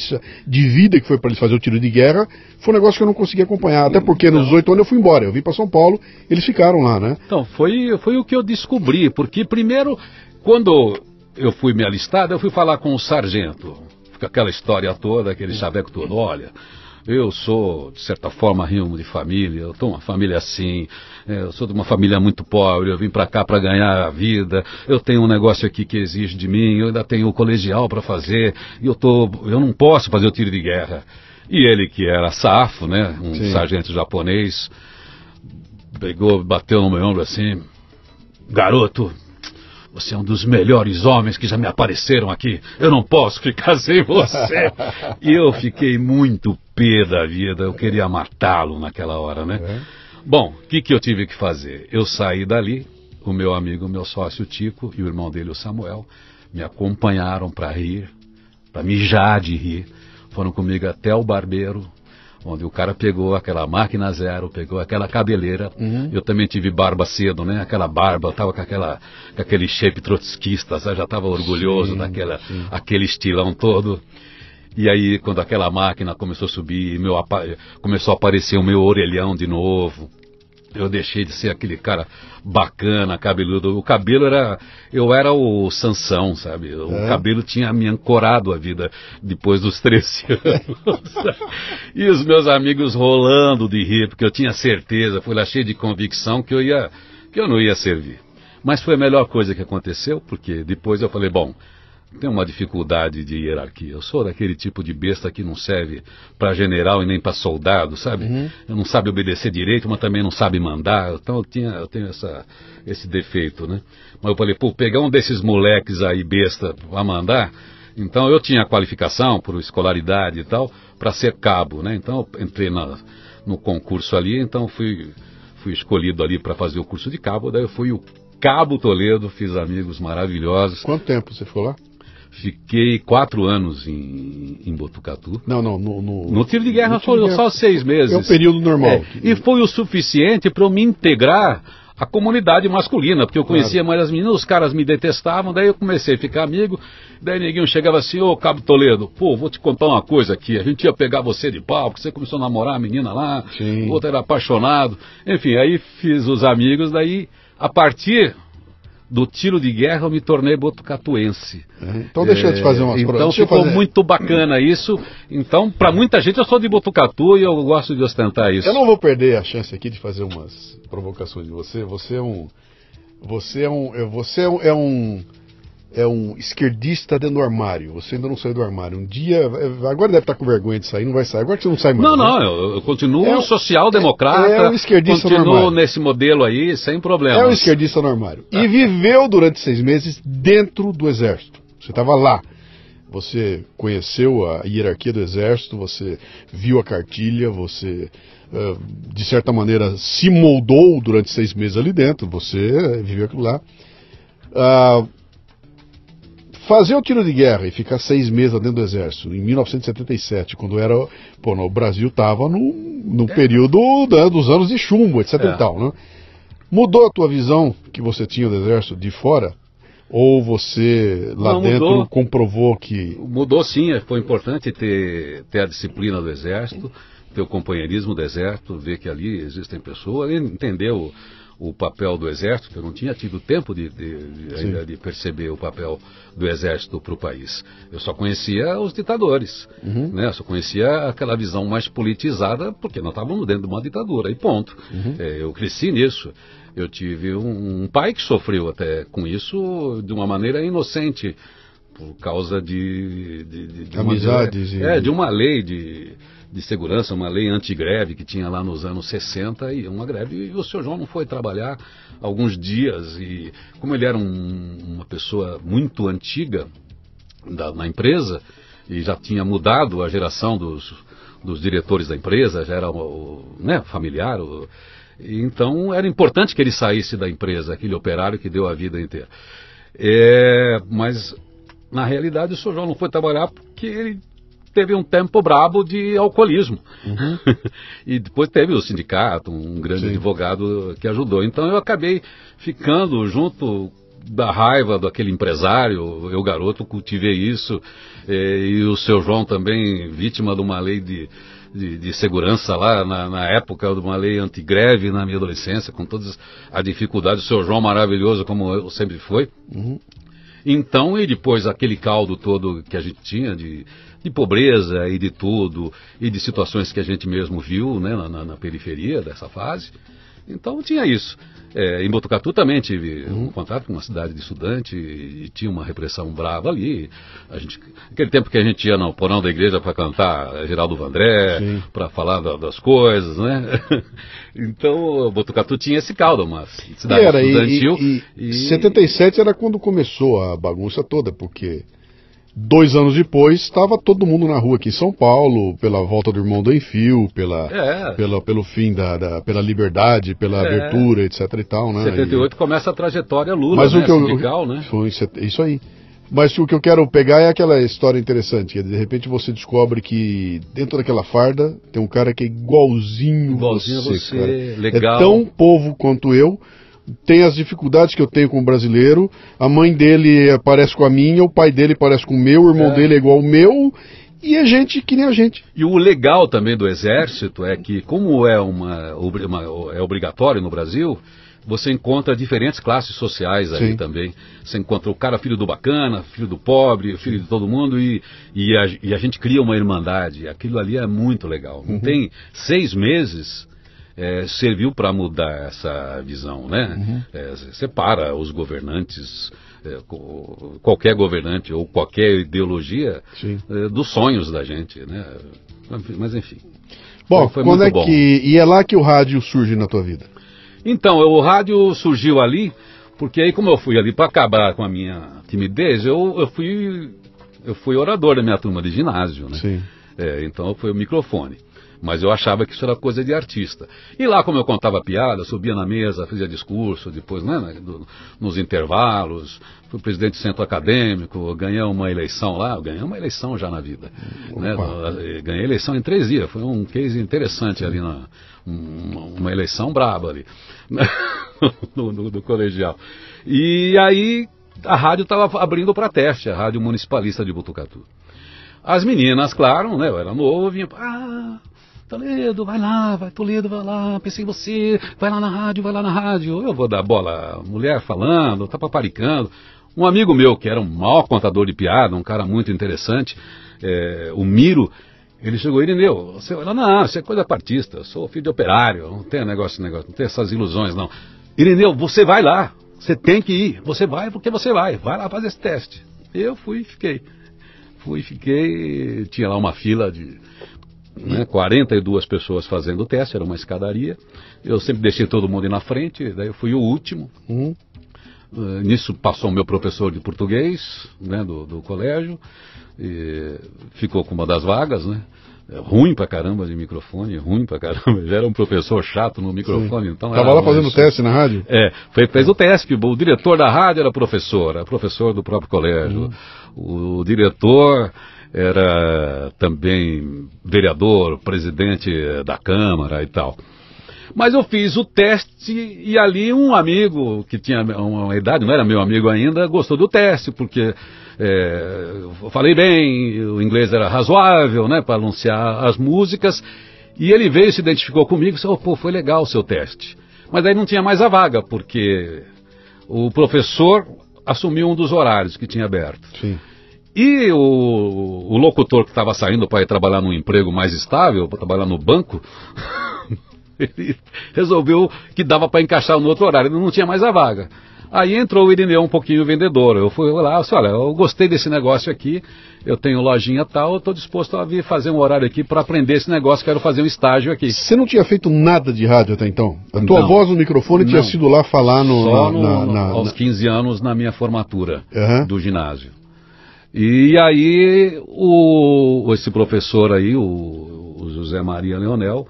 de vida que foi para eles fazer o tiro de guerra, foi um negócio que eu não consegui acompanhar. Até porque nos oito anos eu fui embora. Eu vim para São Paulo, eles ficaram lá, né? Então, foi, foi o que eu descobri. Porque primeiro, quando eu fui me alistar, eu fui falar com o sargento. Fica aquela história toda, aquele chaveco todo. Olha, eu sou, de certa forma, rimo de família, eu estou uma família assim, é, eu sou de uma família muito pobre, eu vim para cá para ganhar a vida, eu tenho um negócio aqui que exige de mim, eu ainda tenho o colegial para fazer, e eu, tô, eu não posso fazer o tiro de guerra. E ele, que era safo, né, um Sim. sargento japonês, pegou, bateu no meu ombro assim, garoto, você é um dos melhores homens que já me apareceram aqui. Eu não posso ficar sem você. e eu fiquei muito pé da vida. Eu queria matá-lo naquela hora, né? É. Bom, o que, que eu tive que fazer? Eu saí dali, o meu amigo, o meu sócio Tico e o irmão dele, o Samuel, me acompanharam para rir, para mijar de rir. Foram comigo até o barbeiro, onde o cara pegou aquela máquina zero, pegou aquela cabeleira. Uhum. Eu também tive barba cedo, né? Aquela barba, eu tava com, aquela, com aquele shape trotskista, sabe? já estava orgulhoso sim, daquela, sim. aquele estilão todo. E aí, quando aquela máquina começou a subir, meu, começou a aparecer o meu orelhão de novo, eu deixei de ser aquele cara bacana, cabeludo. O cabelo era. Eu era o Sansão, sabe? O é. cabelo tinha me ancorado a vida depois dos 13 anos. e os meus amigos rolando de rir, porque eu tinha certeza, fui lá cheio de convicção que eu ia. que eu não ia servir. Mas foi a melhor coisa que aconteceu, porque depois eu falei, bom, tem uma dificuldade de hierarquia. Eu sou daquele tipo de besta que não serve para general e nem para soldado, sabe? Uhum. Eu não sabe obedecer direito, mas também não sabe mandar. Então eu, tinha, eu tenho essa, esse defeito, né? Mas eu falei, pô, pegar um desses moleques aí besta para mandar. Então eu tinha qualificação por escolaridade e tal para ser cabo, né? Então eu entrei na, no concurso ali, então fui fui escolhido ali para fazer o curso de cabo. Daí eu fui o Cabo Toledo, fiz amigos maravilhosos. Quanto tempo você ficou lá? Fiquei quatro anos em, em Botucatu. Não, não, no, no, no tiro de guerra foram só seis meses. É o período normal. É, e foi o suficiente para eu me integrar à comunidade masculina, porque eu conhecia claro. mais as meninas, os caras me detestavam, daí eu comecei a ficar amigo, daí ninguém chegava assim, ô Cabo Toledo, pô, vou te contar uma coisa aqui, a gente ia pegar você de pau, porque você começou a namorar a menina lá, Sim. o outro era apaixonado, enfim, aí fiz os amigos, daí a partir do tiro de guerra eu me tornei botucatuense. É, então deixa é, eu te fazer umas Então ficou fazer... muito bacana isso. Então, para muita gente, eu sou de Botucatu e eu gosto de ostentar isso. Eu não vou perder a chance aqui de fazer umas provocações de você. Você é um. Você é um. Você é um é um esquerdista dentro do armário. Você ainda não saiu do armário. Um dia, agora deve estar com vergonha de sair, não vai sair. Agora que você não sai mais. Não, não, né? eu, eu, continuo é, social-democrata. É, é um esquerdista continuo nesse modelo aí, sem problema. É um esquerdista no armário. E viveu durante seis meses dentro do exército. Você estava lá. Você conheceu a hierarquia do exército, você viu a cartilha, você de certa maneira se moldou durante seis meses ali dentro, você viveu aquilo lá. Uh, Fazer o tiro de guerra e ficar seis meses dentro do exército, em 1977, quando era. Pô, no, o Brasil estava no, no é. período da, dos anos de chumbo, etc é. e tal, né? Mudou a tua visão que você tinha do exército de fora? Ou você lá Não, dentro mudou. comprovou que. Mudou sim, foi importante ter, ter a disciplina do exército, ter o companheirismo do exército, ver que ali existem pessoas, entendeu o papel do Exército, eu não tinha tido tempo de, de, de perceber o papel do Exército para o país. Eu só conhecia os ditadores, uhum. né? só conhecia aquela visão mais politizada, porque nós estávamos dentro de uma ditadura, e ponto. Uhum. É, eu cresci nisso. Eu tive um, um, pai que sofreu até com isso de uma maneira inocente, por causa de... de, de, de Amizades. Uma, é, de uma lei de de segurança, uma lei antigreve que tinha lá nos anos 60 e uma greve. E o senhor João não foi trabalhar alguns dias e como ele era um, uma pessoa muito antiga da, na empresa e já tinha mudado a geração dos, dos diretores da empresa, já era o, né, familiar, o, Então era importante que ele saísse da empresa, aquele operário que deu a vida inteira. É, mas na realidade o Sr. João não foi trabalhar porque ele teve um tempo brabo de alcoolismo. Uhum. e depois teve o sindicato, um grande Sim. advogado que ajudou. Então eu acabei ficando junto da raiva daquele empresário, eu garoto cultivei isso, eh, e o seu João também, vítima de uma lei de, de, de segurança lá na, na, época, de uma lei antigreve na minha adolescência, com todas as dificuldades, o seu João maravilhoso como eu sempre foi. Uhum. Então, e depois aquele caldo todo que a gente tinha de, de pobreza e de tudo, e de situações que a gente mesmo viu né, na, na periferia dessa fase, então tinha isso. É, em Botucatu também tive um contato com uma cidade de estudante e, e tinha uma repressão brava ali. A gente, aquele tempo que a gente ia no porão da igreja para cantar Geraldo Vandré, para falar da, das coisas, né? então Botucatu tinha esse caldo, mas cidade era, estudantil. E, e, e, 77 era quando começou a bagunça toda, porque Dois anos depois, estava todo mundo na rua aqui em São Paulo, pela volta do irmão do Enfio, pela, é. pela, pelo fim da, da, pela liberdade, pela é. abertura, etc e tal, né? 78 e... começa a trajetória Lula, Mas né? o que eu, sindical, né? Foi isso aí. Mas o que eu quero pegar é aquela história interessante, que de repente você descobre que dentro daquela farda tem um cara que é igualzinho, igualzinho você, você cara. É legal. É tão povo quanto eu, tem as dificuldades que eu tenho com o brasileiro. A mãe dele parece com a minha, o pai dele parece com o meu, o irmão é. dele é igual ao meu. E é gente que nem a gente. E o legal também do exército é que, como é, uma, uma é obrigatório no Brasil, você encontra diferentes classes sociais aí Sim. também. Você encontra o cara filho do bacana, filho do pobre, filho de todo mundo e, e, a, e a gente cria uma irmandade. Aquilo ali é muito legal. Não uhum. tem seis meses é, serviu para mudar essa visão, né? Uhum. É, separa os governantes, é, qualquer governante ou qualquer ideologia é, dos sonhos da gente, né? Mas enfim. Bom, foi, foi quando é bom. que e é lá que o rádio surge na tua vida? Então, o rádio surgiu ali porque aí como eu fui ali para acabar com a minha timidez, eu, eu fui eu fui orador da minha turma de ginásio, né? Sim. É, então foi o microfone. Mas eu achava que isso era coisa de artista. E lá, como eu contava piada, subia na mesa, fazia discurso, depois, né, do, nos intervalos, fui presidente do centro acadêmico, ganhei uma eleição lá, ganhei uma eleição já na vida. Né, ganhei eleição em três dias, foi um case interessante ali, na, um, uma eleição braba ali, né, no, no, do colegial. E aí a rádio estava abrindo para teste, a Rádio Municipalista de Botucatu. As meninas, claro, né? Eu era novo, vinha, ah, Toledo, vai lá, vai, Toledo, vai lá, pensei em você, vai lá na rádio, vai lá na rádio. Eu vou dar bola, mulher falando, tá paparicando. Um amigo meu, que era um mau contador de piada, um cara muito interessante, é, o Miro, ele chegou e você vai lá, não, isso é coisa partista, eu sou filho de operário, não tem negócio, negócio, não tem essas ilusões, não. Irineu, você vai lá, você tem que ir, você vai porque você vai, vai lá fazer esse teste. Eu fui e fiquei. Fui e fiquei, tinha lá uma fila de né, 42 pessoas fazendo o teste, era uma escadaria. Eu sempre deixei todo mundo ir na frente, daí eu fui o último. Uhum. Uh, nisso passou o meu professor de português né, do, do colégio, ficou com uma das vagas, né? É ruim pra caramba de microfone, ruim pra caramba. Já era um professor chato no microfone, Sim. então. Tava lá fazendo teste na rádio? É, foi, fez o teste. O diretor da rádio era professor, era professor do próprio colégio. Uhum. O diretor era também vereador, presidente da Câmara e tal. Mas eu fiz o teste e ali um amigo que tinha uma idade, não era meu amigo ainda, gostou do teste, porque é, eu falei bem, o inglês era razoável, né, para anunciar as músicas, e ele veio se identificou comigo e disse, oh, pô, foi legal o seu teste. Mas aí não tinha mais a vaga, porque o professor assumiu um dos horários que tinha aberto. Sim. E o, o locutor que estava saindo para ir trabalhar num emprego mais estável, para trabalhar no banco, ele resolveu que dava para encaixar no outro horário, ele não tinha mais a vaga. Aí entrou o Irineu um pouquinho vendedor. Eu fui lá, eu disse, olha, eu gostei desse negócio aqui, eu tenho lojinha tal, eu estou disposto a vir fazer um horário aqui para aprender esse negócio, quero fazer um estágio aqui. Você não tinha feito nada de rádio até então? A tua não, voz no microfone não. tinha sido lá falar no, Só na, no, na, na, aos 15 anos na minha formatura uhum. do ginásio. E aí o, esse professor aí, o, o José Maria Leonel,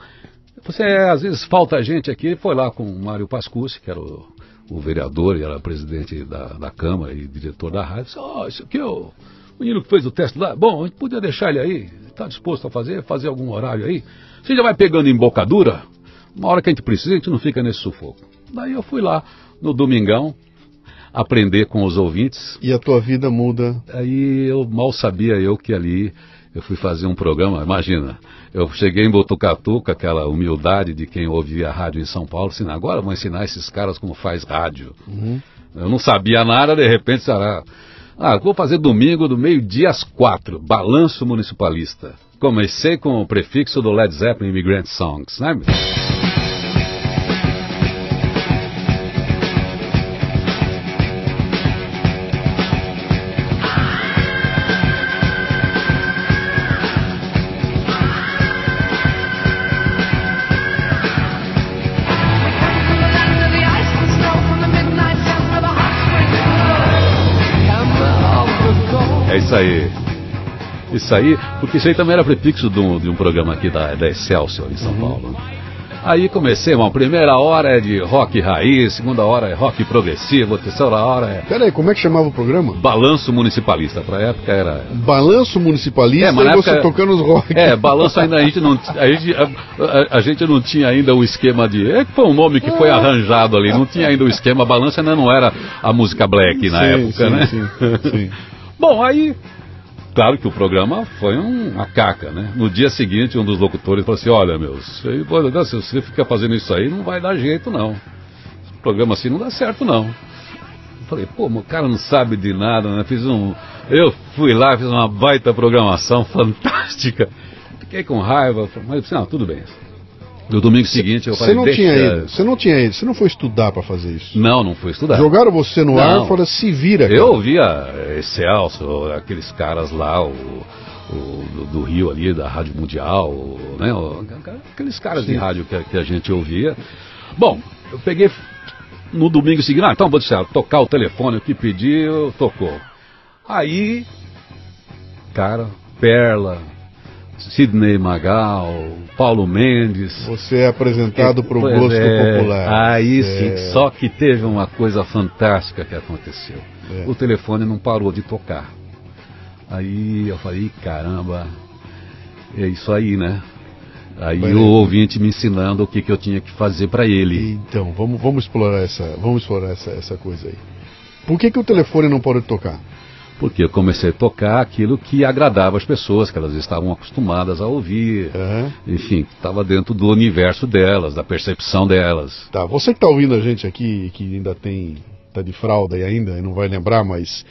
você às vezes falta gente aqui, foi lá com o Mário Pascucci, que era o, o vereador e era presidente da, da Câmara e diretor da rádio, disse, oh, isso aqui é o menino que fez o teste lá, bom, a gente podia deixar ele aí, está disposto a fazer, fazer algum horário aí, você já vai pegando embocadura, uma hora que a gente precisa, a gente não fica nesse sufoco. Daí eu fui lá no domingão, aprender com os ouvintes. E a tua vida muda? Aí eu mal sabia eu que ali eu fui fazer um programa, imagina, eu cheguei em Botucatu com aquela humildade de quem ouvia rádio em São Paulo, assim, agora vou ensinar esses caras como faz rádio. Uhum. Eu não sabia nada, de repente, será... Ah, vou fazer domingo do meio-dia às quatro, balanço municipalista. Comecei com o prefixo do Led Zeppelin Immigrant Songs, né? Aí. Isso aí, porque isso aí também era prefixo de um, de um programa aqui da, da Excelsior em São uhum. Paulo. Aí comecei, uma primeira hora é de rock raiz, segunda hora é rock progressivo, terceira hora é. Peraí, como é que chamava o programa? Balanço Municipalista. Pra época era. Balanço Municipalista é, mas e você tocando os rock. É, balanço ainda a gente não. A gente, a, a, a gente não tinha ainda o esquema de. É que foi um nome que foi ah. arranjado ali, não tinha ainda o esquema. Balanço ainda não era a música black na sim, época, sim, né? Sim, sim. Bom, aí, claro que o programa foi uma caca, né? No dia seguinte, um dos locutores falou assim: Olha, meu, se você fica fazendo isso aí, não vai dar jeito, não. Esse programa assim não dá certo, não. Eu falei, pô, o cara não sabe de nada, né? Fiz um. Eu fui lá, fiz uma baita programação fantástica. Fiquei com raiva, mas eu disse, não, tudo bem. No domingo seguinte eu falei, você não deixa... tinha ido, você não tinha ido, você não foi estudar para fazer isso. Não, não foi estudar. Jogaram você no não. ar e falaram, se vira. Cara. Eu ouvia Excelso, aqueles caras lá, o, o do, do, Rio ali, da Rádio Mundial, né, o, aqueles caras Sim. de rádio que, que, a gente ouvia. Bom, eu peguei no domingo seguinte, ah, então vou deixar, tocar o telefone, o que pediu, tocou. Aí, cara, Perla, Sidney Magal, Paulo Mendes. Você é apresentado para o gosto é, popular. Aí é. sim, só que teve uma coisa fantástica que aconteceu. É. O telefone não parou de tocar. Aí eu falei, caramba, é isso aí, né? Aí o ouvinte me ensinando o que, que eu tinha que fazer para ele. Então, vamos, vamos explorar, essa, vamos explorar essa, essa coisa aí. Por que, que o telefone não parou de tocar? Porque eu comecei a tocar aquilo que agradava as pessoas, que elas estavam acostumadas a ouvir. Uhum. Enfim, estava dentro do universo delas, da percepção delas. Tá, você que está ouvindo a gente aqui, que ainda tem, tá de fralda e ainda, não vai lembrar, mas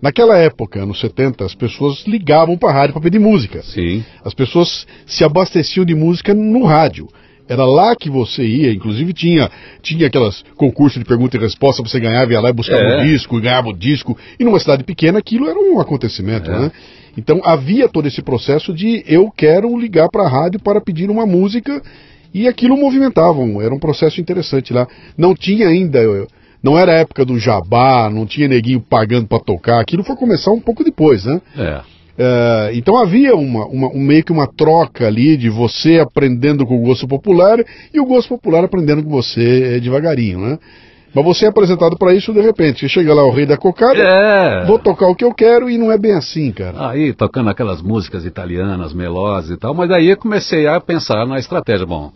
Naquela época, anos 70, as pessoas ligavam para a rádio para pedir música. Sim. As pessoas se abasteciam de música no rádio. Era lá que você ia, inclusive tinha, tinha aquelas concursos de pergunta e resposta, você ganhava, ia lá e buscava é. o disco, e ganhava o disco. E numa cidade pequena aquilo era um acontecimento, é. né? Então havia todo esse processo de eu quero ligar para a rádio para pedir uma música e aquilo movimentava, era um processo interessante lá. Não tinha ainda, não era a época do jabá, não tinha neguinho pagando para tocar, aquilo foi começar um pouco depois, né? É. Uh, então havia uma, uma, um, meio que uma troca ali de você aprendendo com o gosto popular e o gosto popular aprendendo com você eh, devagarinho, né? Mas você é apresentado para isso de repente. Você chega lá, o rei da cocada, é. vou tocar o que eu quero e não é bem assim, cara. Aí, tocando aquelas músicas italianas, melosas e tal, mas aí eu comecei a pensar na estratégia. Bom,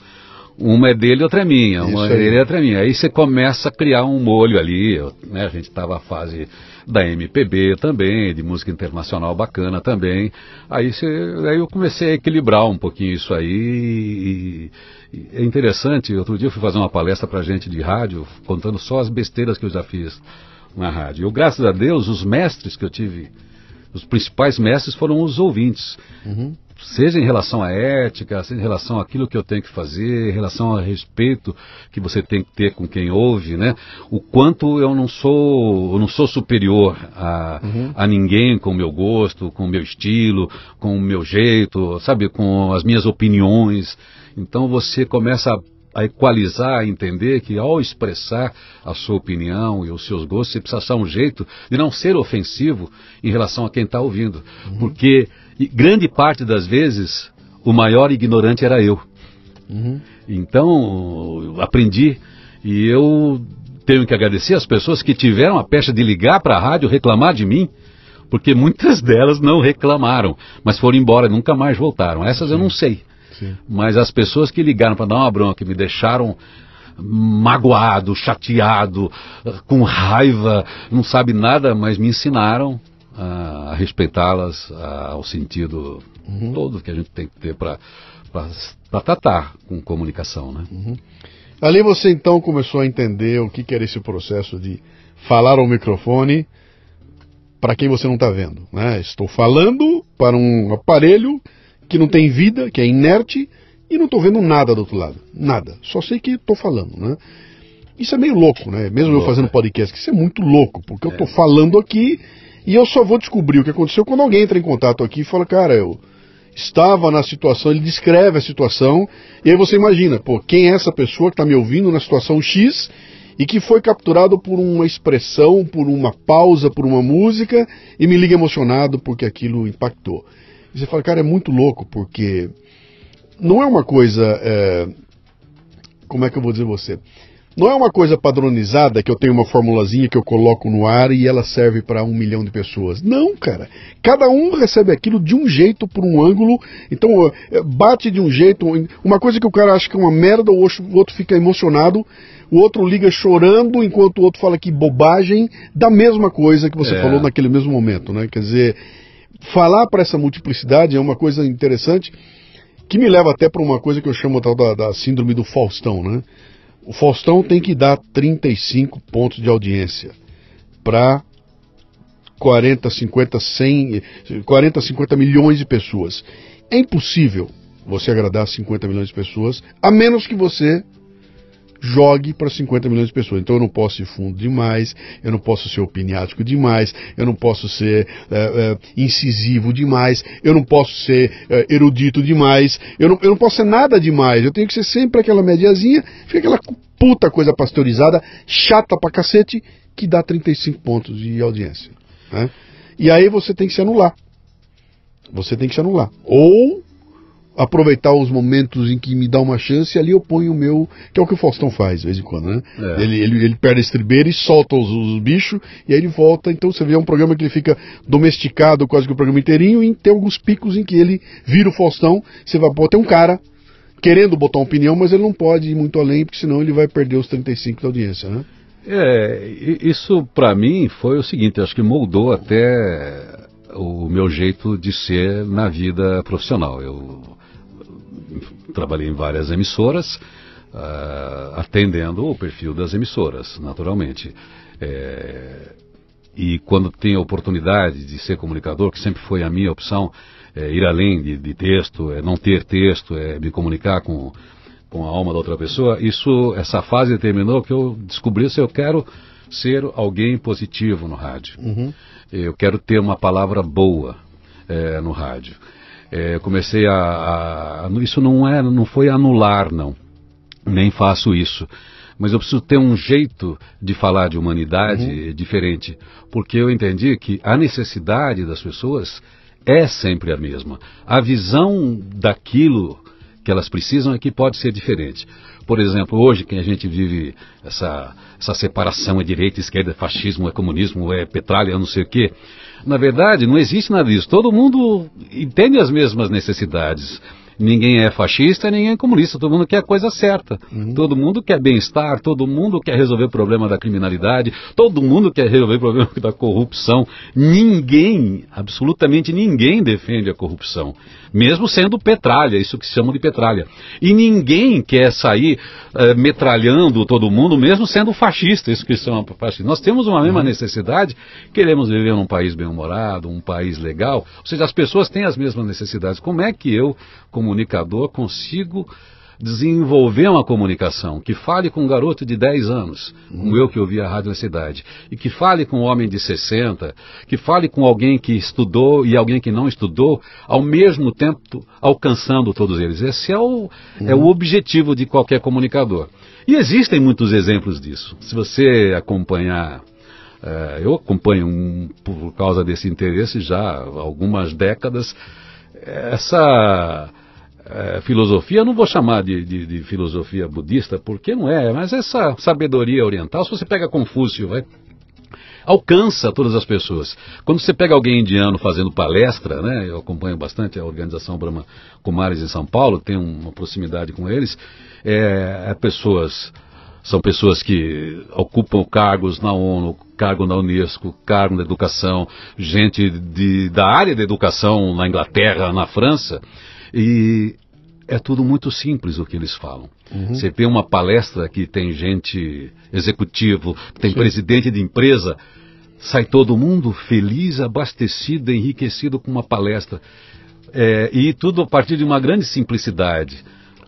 uma é dele, outra é minha. Uma é dele, outra é minha. Aí você começa a criar um molho ali. Né? A gente estava na fase da MPB também, de música internacional bacana também. Aí, você, aí eu comecei a equilibrar um pouquinho isso aí. E, e é interessante, outro dia eu fui fazer uma palestra para gente de rádio, contando só as besteiras que eu já fiz na rádio. Eu, graças a Deus, os mestres que eu tive, os principais mestres foram os ouvintes. Uhum seja em relação à ética, seja em relação àquilo que eu tenho que fazer, em relação ao respeito que você tem que ter com quem ouve, né? O quanto eu não sou, eu não sou superior a, uhum. a ninguém com o meu gosto, com o meu estilo, com o meu jeito, sabe, com as minhas opiniões. Então você começa a a equalizar, a entender que ao expressar a sua opinião e os seus gostos, você precisa achar um jeito de não ser ofensivo em relação a quem está ouvindo. Uhum. Porque grande parte das vezes o maior ignorante era eu. Uhum. Então, aprendi e eu tenho que agradecer as pessoas que tiveram a pecha de ligar para a rádio reclamar de mim, porque muitas delas não reclamaram, mas foram embora e nunca mais voltaram. Essas Sim. eu não sei. Sim. Mas as pessoas que ligaram para dar uma bronca, me deixaram magoado, chateado, com raiva, não sabe nada, mas me ensinaram a, a respeitá-las ao sentido uhum. todo que a gente tem que ter para tratar com comunicação, né? Uhum. Ali você então começou a entender o que, que era esse processo de falar ao microfone para quem você não está vendo. Né? Estou falando para um aparelho que não tem vida, que é inerte, e não estou vendo nada do outro lado. Nada. Só sei que estou falando. Né? Isso é meio louco, né? Mesmo louco, eu fazendo é. podcast, isso é muito louco, porque é. eu estou falando aqui e eu só vou descobrir o que aconteceu quando alguém entra em contato aqui e fala, cara, eu estava na situação, ele descreve a situação, e aí você imagina, pô, quem é essa pessoa que está me ouvindo na situação X e que foi capturado por uma expressão, por uma pausa, por uma música e me liga emocionado porque aquilo impactou. E você fala, cara, é muito louco, porque não é uma coisa. É... Como é que eu vou dizer você? Não é uma coisa padronizada que eu tenho uma formulazinha que eu coloco no ar e ela serve para um milhão de pessoas. Não, cara. Cada um recebe aquilo de um jeito, por um ângulo. Então, é, bate de um jeito. Uma coisa que o cara acha que é uma merda, o outro fica emocionado. O outro liga chorando enquanto o outro fala que bobagem da mesma coisa que você é. falou naquele mesmo momento, né? Quer dizer, falar para essa multiplicidade é uma coisa interessante que me leva até para uma coisa que eu chamo tal da, da síndrome do Faustão, né? O Faustão tem que dar 35 pontos de audiência para 40, 50, 100, 40, 50 milhões de pessoas. É impossível você agradar 50 milhões de pessoas, a menos que você jogue para 50 milhões de pessoas. Então eu não posso ir fundo demais, eu não posso ser opiniático demais, eu não posso ser é, é, incisivo demais, eu não posso ser é, erudito demais, eu não, eu não posso ser nada demais. Eu tenho que ser sempre aquela mediazinha, fica aquela puta coisa pasteurizada, chata pra cacete, que dá 35 pontos de audiência. Né? E aí você tem que se anular. Você tem que se anular. Ou aproveitar os momentos em que me dá uma chance e ali eu ponho o meu, que é o que o Faustão faz de vez em quando, né? É. Ele, ele, ele perde a estribeira e solta os, os, bichos e aí ele volta. Então você vê é um programa que ele fica domesticado quase que o programa inteirinho e tem alguns picos em que ele vira o Faustão. Você vai pôr, tem um cara querendo botar uma opinião, mas ele não pode ir muito além, porque senão ele vai perder os 35 da audiência, né? É, isso para mim foi o seguinte, acho que moldou até o meu jeito de ser na vida profissional. Eu trabalhei em várias emissoras, uh, atendendo o perfil das emissoras, naturalmente. É, e quando tem a oportunidade de ser comunicador, que sempre foi a minha opção, é, ir além de, de, texto, é não ter texto, é me comunicar com, com a alma da outra pessoa, isso, essa fase determinou que eu descobri se eu quero ser alguém positivo no rádio. Uhum. Eu quero ter uma palavra boa é, no rádio. É, comecei a, a, Isso não, é, não foi anular, não. Nem faço isso. Mas eu preciso ter um jeito de falar de humanidade uhum. diferente. Porque eu entendi que a necessidade das pessoas é sempre a mesma. A visão daquilo que elas precisam é que pode ser diferente. Por exemplo, hoje que a gente vive essa, essa separação é direita, esquerda, é fascismo, é comunismo, é petróleo, é não sei o quê. Na verdade, não existe nada disso. Todo mundo entende as mesmas necessidades. Ninguém é fascista, ninguém é comunista, todo mundo quer a coisa certa. Uhum. Todo mundo quer bem-estar, todo mundo quer resolver o problema da criminalidade, todo mundo quer resolver o problema da corrupção. Ninguém, absolutamente ninguém defende a corrupção mesmo sendo petralha, isso que se chama de petralha. E ninguém quer sair uh, metralhando todo mundo, mesmo sendo fascista, isso que se chama fascista. Nós temos uma mesma uhum. necessidade, queremos viver num país bem-humorado, um país legal, ou seja, as pessoas têm as mesmas necessidades. Como é que eu, comunicador, consigo desenvolver uma comunicação que fale com um garoto de 10 anos, como eu que ouvi a rádio na cidade, e que fale com um homem de 60, que fale com alguém que estudou e alguém que não estudou, ao mesmo tempo alcançando todos eles. Esse é o, uhum. é o objetivo de qualquer comunicador. E existem muitos exemplos disso. Se você acompanhar Uh, eu acompanho um, por causa desse interesse já há algumas décadas essa é, filosofia, eu não vou chamar de, de, de, filosofia budista, porque não é, mas essa sabedoria oriental, se você pega Confúcio, vai, alcança todas as pessoas. Quando você pega alguém indiano fazendo palestra, né, eu acompanho bastante a organização Brahma Kumaris em São Paulo, tenho uma proximidade com eles, é, é pessoas são pessoas que ocupam cargos na ONU, cargo na Unesco, cargo na educação, gente de, da área da educação na Inglaterra, na França, e é tudo muito simples o que eles falam. Uhum. Você vê uma palestra que tem gente executivo, tem Sim. presidente de empresa, sai todo mundo feliz, abastecido, enriquecido com uma palestra. É, e tudo a partir de uma grande simplicidade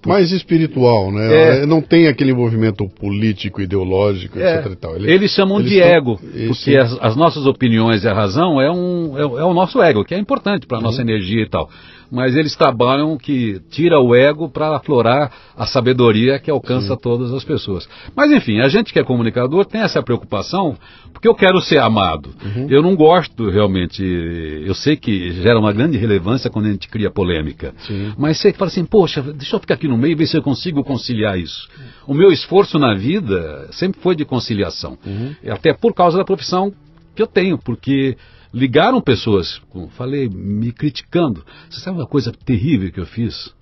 mais espiritual, né? É. Não tem aquele envolvimento político, ideológico, é. etc. Ele, eles chamam eles de ego, porque as, as, nossas opiniões e a razão é, um, é, é o nosso ego, que é importante para a nossa uhum. energia e tal mas eles trabalham que tira o ego para aflorar a sabedoria que alcança Sim. todas as pessoas. Mas enfim, a gente que é comunicador tem essa preocupação porque eu quero ser amado. Uhum. Eu não gosto realmente, eu sei que gera uma grande relevância quando a gente cria polêmica. Sim. Mas você fala assim, poxa, deixa eu ficar aqui no meio e ver se eu consigo conciliar isso. O meu esforço na vida sempre foi de conciliação. Uhum. Até por causa da profissão que eu tenho, porque ligaram pessoas, como falei, me criticando. Você sabe uma coisa terrível que eu fiz?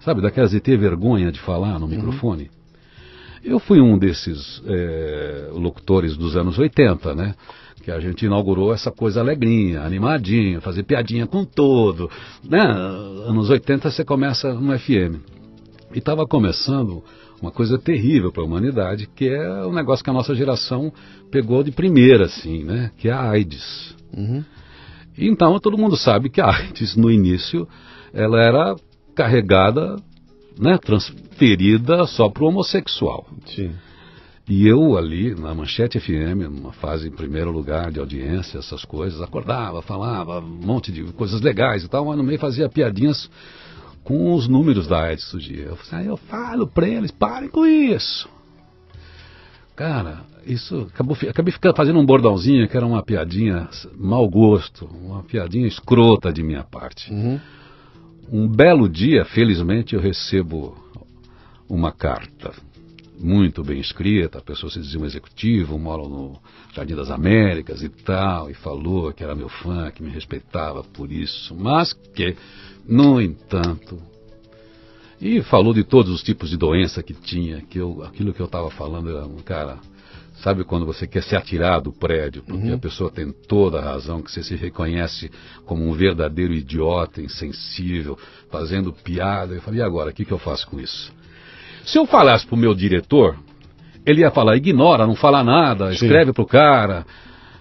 Sabe, daquelas de ter vergonha de falar no uhum. microfone? Eu fui um desses é, locutores dos anos 80, né? Que a gente inaugurou essa coisa alegrinha, animadinha, fazer piadinha com todo. Né? Anos 80 você começa no FM. E estava começando uma coisa terrível para a humanidade, que é um negócio que a nossa geração pegou de primeira, assim, né? Que é a AIDS. Uhum. Então todo mundo sabe que a AIDS no início ela era carregada, né, transferida só para o homossexual. Sim. E eu ali na Manchete FM, numa fase em primeiro lugar de audiência, essas coisas, acordava, falava um monte de coisas legais e tal, mas no meio fazia piadinhas com os números da AIDS do dia. Eu, falei, ah, eu falo para eles, parem com isso. Cara, isso acabou, acabei ficando fazendo um bordãozinho que era uma piadinha mau gosto, uma piadinha escrota de minha parte. Uhum. Um belo dia, felizmente, eu recebo uma carta muito bem escrita, a pessoa se dizia um executivo, mora no Jardim das Américas e tal, e falou que era meu fã, que me respeitava por isso, mas que, no entanto, e falou de todos os tipos de doença que tinha, que eu, aquilo que eu estava falando era um cara. Sabe quando você quer se atirar do prédio, porque uhum. a pessoa tem toda a razão, que você se reconhece como um verdadeiro idiota, insensível, fazendo piada. Eu falei, e agora, o que, que eu faço com isso? Se eu falasse para o meu diretor, ele ia falar, ignora, não fala nada, escreve para o cara.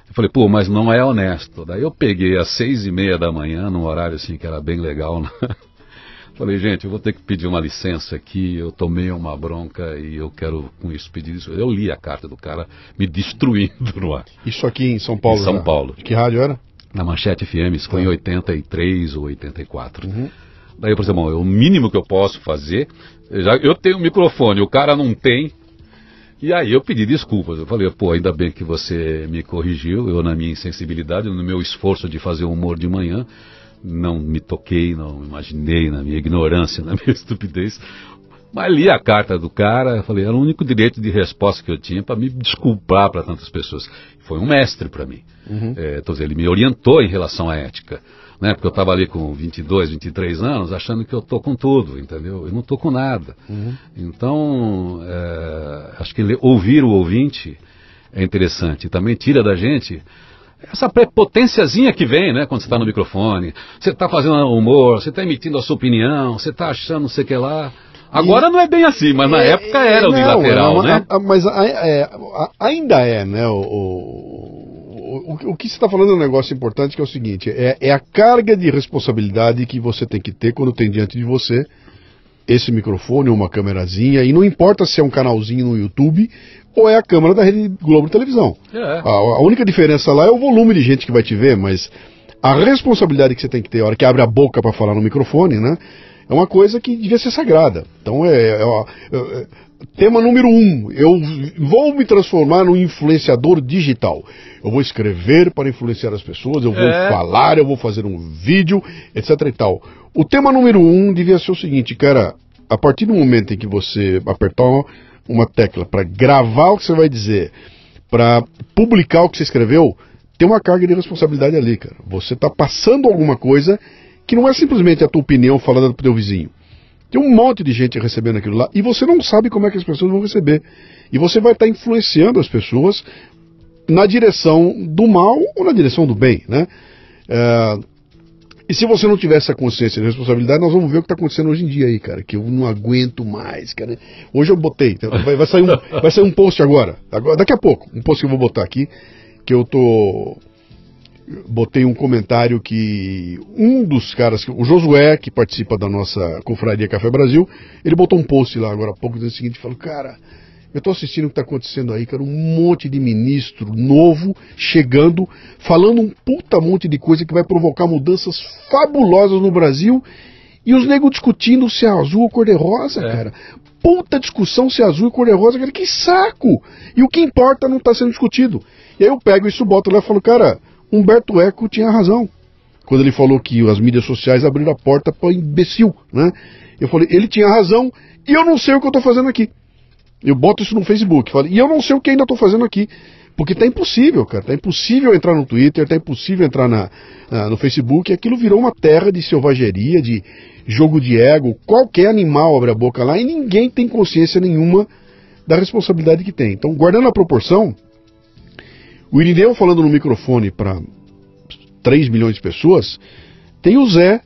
Eu falei, pô, mas não é honesto. Daí eu peguei às seis e meia da manhã, num horário assim que era bem legal, né? Falei, gente, eu vou ter que pedir uma licença aqui, eu tomei uma bronca e eu quero com isso pedir isso. Eu li a carta do cara me destruindo no ar. Isso aqui em São Paulo? Em São já. Paulo. De que rádio era? Na Manchete FM, isso foi em 83 ou 84. Uhum. Daí eu falei, bom, é o mínimo que eu posso fazer. Eu, já, eu tenho um microfone, o cara não tem. E aí eu pedi desculpas. Eu falei, pô, ainda bem que você me corrigiu. Eu, na minha insensibilidade, no meu esforço de fazer humor de manhã, não me toquei, não imaginei na minha ignorância, na minha estupidez. Mas li a carta do cara, falei, era o único direito de resposta que eu tinha para me desculpar para tantas pessoas. Foi um mestre para mim. Uhum. É, então, ele me orientou em relação à ética. Né? Porque eu estava ali com 22, 23 anos, achando que eu tô com tudo, entendeu? Eu não tô com nada. Uhum. Então, é, acho que ouvir o ouvinte é interessante. Também tira da gente essa prepotênciazinha que vem, né, quando você está no microfone. Você está fazendo humor, você está emitindo a sua opinião, você está achando não sei o que lá. Agora e, não é bem assim, mas na é, época era não, unilateral, né? A, a, mas a, é, ainda é, né? O, o, o, o que você está falando é um negócio importante que é o seguinte: é, é a carga de responsabilidade que você tem que ter quando tem diante de você esse microfone, uma câmerazinha, e não importa se é um canalzinho no YouTube ou é a câmera da Rede Globo de televisão. É. A, a, única diferença lá é o volume de gente que vai te ver, mas a responsabilidade que você tem que ter a hora que abre a boca para falar no microfone, né? É uma coisa que devia ser sagrada. Então, é, é, é, tema número um, eu vou me transformar num influenciador digital. Eu vou escrever para influenciar as pessoas, eu vou é. falar, eu vou fazer um vídeo, etc e tal. O tema número um devia ser o seguinte, cara, a partir do momento em que você apertar uma tecla para gravar o que você vai dizer, para publicar o que você escreveu, tem uma carga de responsabilidade ali, cara. Você está passando alguma coisa que não é simplesmente a tua opinião falando pro teu vizinho. Tem um monte de gente recebendo aquilo lá e você não sabe como é que as pessoas vão receber. E você vai estar influenciando as pessoas na direção do mal ou na direção do bem, né? É, e se você não tiver essa consciência e responsabilidade, nós vamos ver o que está acontecendo hoje em dia aí, cara. Que eu não aguento mais, cara. Hoje eu botei, então vai, vai, sair, um, vai sair um post agora, agora. Daqui a pouco, um post que eu vou botar aqui. Que eu tô. Botei um comentário que um dos caras, o Josué, que participa da nossa Confraria Café Brasil, ele botou um post lá agora há pouco dizendo o seguinte: falou, cara, eu estou assistindo o que está acontecendo aí, cara, um monte de ministro novo chegando, falando um puta monte de coisa que vai provocar mudanças fabulosas no Brasil. E os negros discutindo se é azul ou cor-de-rosa, é. cara. Puta discussão se é azul ou cor-de-rosa, cara. Que saco! E o que importa não está sendo discutido. E aí eu pego isso, boto lá e falo, cara, Humberto Eco tinha razão. Quando ele falou que as mídias sociais abriram a porta para imbecil, né? Eu falei, ele tinha razão e eu não sei o que eu estou fazendo aqui. Eu boto isso no Facebook, falo, e eu não sei o que ainda estou fazendo aqui. Porque tá impossível, cara. Tá impossível entrar no Twitter, tá impossível entrar na, na, no Facebook. Aquilo virou uma terra de selvageria, de jogo de ego. Qualquer animal abre a boca lá e ninguém tem consciência nenhuma da responsabilidade que tem. Então, guardando a proporção, o Irineu falando no microfone para 3 milhões de pessoas, tem o Zé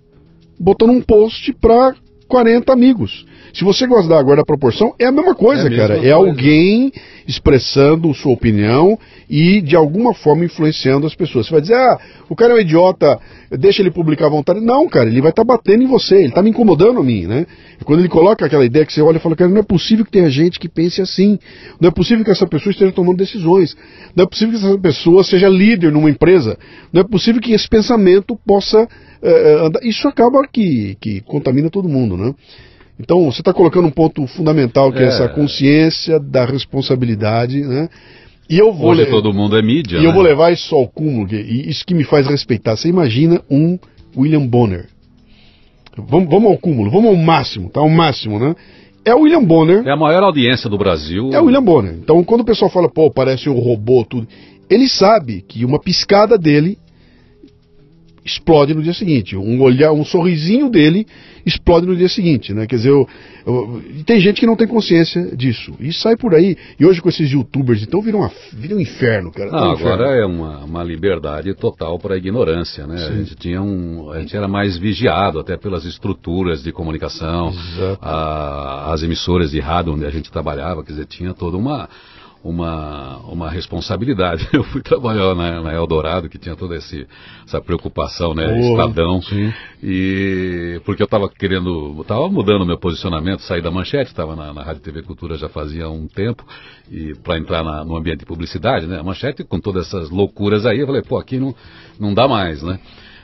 botando um post para 40 amigos. Se você gosta da guarda proporção, é a mesma coisa, é a cara. É alguém expressando sua opinião e de alguma forma influenciando as pessoas. Você vai dizer, ah, o cara é um idiota, deixa ele publicar à vontade. Não, cara, ele vai estar tá batendo em você, ele está me incomodando a mim, né? Quando ele coloca aquela ideia que você olha e fala, cara, não é possível que tenha gente que pense assim. Não é possível que essa pessoa esteja tomando decisões. Não é possível que essa pessoa seja líder numa empresa. Não é possível que esse pensamento possa uh, andar. Isso acaba que, que contamina todo mundo, né? Então, você está colocando um ponto fundamental que é. é. essa consciência da responsabilidade, né? E eu vou Hoje todo mundo é mídia. E né? eu vou levar isso ao cúmulo, e isso que me faz respeitar. Você imagina um William Bonner. Vamos, vamos ao cúmulo, vamos ao máximo, tá? Ao máximo, né? É o William Bonner. É a maior audiência do Brasil. É o William Bonner. Então, quando o pessoal fala, pô, parece um robô, tudo. Ele sabe que uma piscada dele explode no dia seguinte. Um olhar, um sorrisinho dele explode no dia seguinte, né? Quer dizer, eu, eu, tem gente que não tem consciência disso e sai por aí. E hoje com esses YouTubers, então viram vira um inferno, cara. Não, um agora é uma, uma liberdade total para a ignorância, né? Sim. A gente tinha um, a gente era mais vigiado até pelas estruturas de comunicação, a, as emissoras de rádio onde a gente trabalhava, quer dizer, tinha toda uma uma, uma responsabilidade. Eu fui trabalhar na, na Eldorado, que tinha toda esse, essa preocupação, né? Oh, Estadão. Sim. E porque eu estava querendo, estava mudando meu posicionamento, sair da manchete, estava na, na Rádio TV Cultura já fazia um tempo, e para entrar na, no ambiente de publicidade, né? A manchete com todas essas loucuras aí, eu falei, pô, aqui não, não dá mais, né?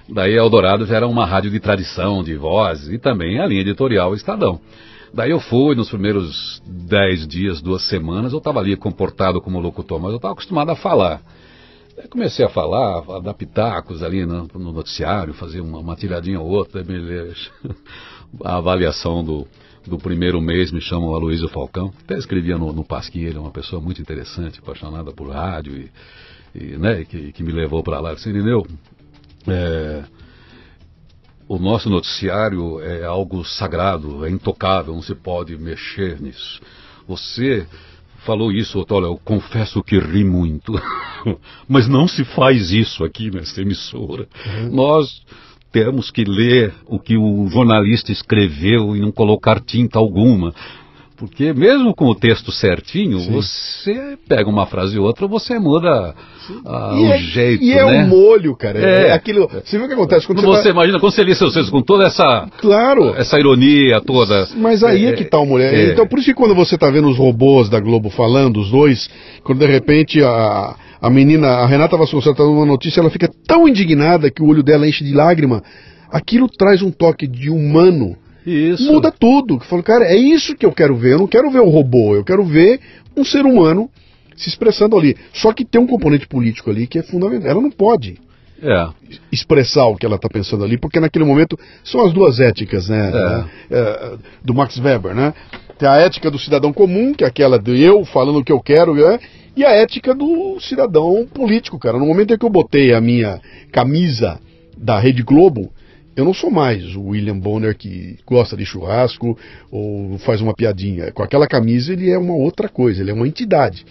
Daí Eldorado já era uma rádio de tradição, de voz, e também a linha editorial Estadão. Daí eu fui, nos primeiros dez dias, duas semanas, eu estava ali comportado como locutor, mas eu estava acostumado a falar. Comecei a falar, a dar pitacos ali no, no noticiário, fazer uma, uma tiradinha ou outra, beleza. a avaliação do, do primeiro mês me chamam Aloysio Falcão, até escrevia no, no é uma pessoa muito interessante, apaixonada por rádio e, e né, que, que me levou para lá. Assim, entendeu? É, o nosso noticiário é algo sagrado, é intocável, não se pode mexer nisso. Você falou isso, olha, eu confesso que ri muito, mas não se faz isso aqui nessa emissora. Uhum. Nós temos que ler o que o jornalista escreveu e não colocar tinta alguma. Porque mesmo com o texto certinho, Sim. você pega uma frase ou outra, você muda o é, jeito, e é né? molho, cara. É, é aquilo. Você viu o que acontece quando você, você tá... imagina quando você lê seus textos com toda essa claro, essa ironia toda. Mas aí é, é que tá o mulher. É. Então por isso que quando você está vendo os robôs da Globo falando, os dois, quando de repente a a menina, a Renata Vasconcelos está dando uma notícia, ela fica tão indignada que o olho dela enche de lágrima. Aquilo traz um toque de humano Isso. Muda tudo. Falou, cara, é isso que eu quero ver. Eu não quero ver o robô, eu quero ver um ser humano se expressando ali. Só que tem um componente político ali que é fundamental. Ela não pode é. expressar o que ela está pensando ali, porque naquele momento são as duas éticas, né? É. É, do Max Weber, né? Tem a ética do cidadão comum, que é aquela de eu falando o que eu quero, né? e a ética do cidadão político, cara. No momento em que eu botei a minha camisa da Rede Globo, eu não sou mais o William Bonner que gosta de churrasco ou faz uma piadinha. Com aquela camisa ele é uma outra coisa, ele é uma entidade.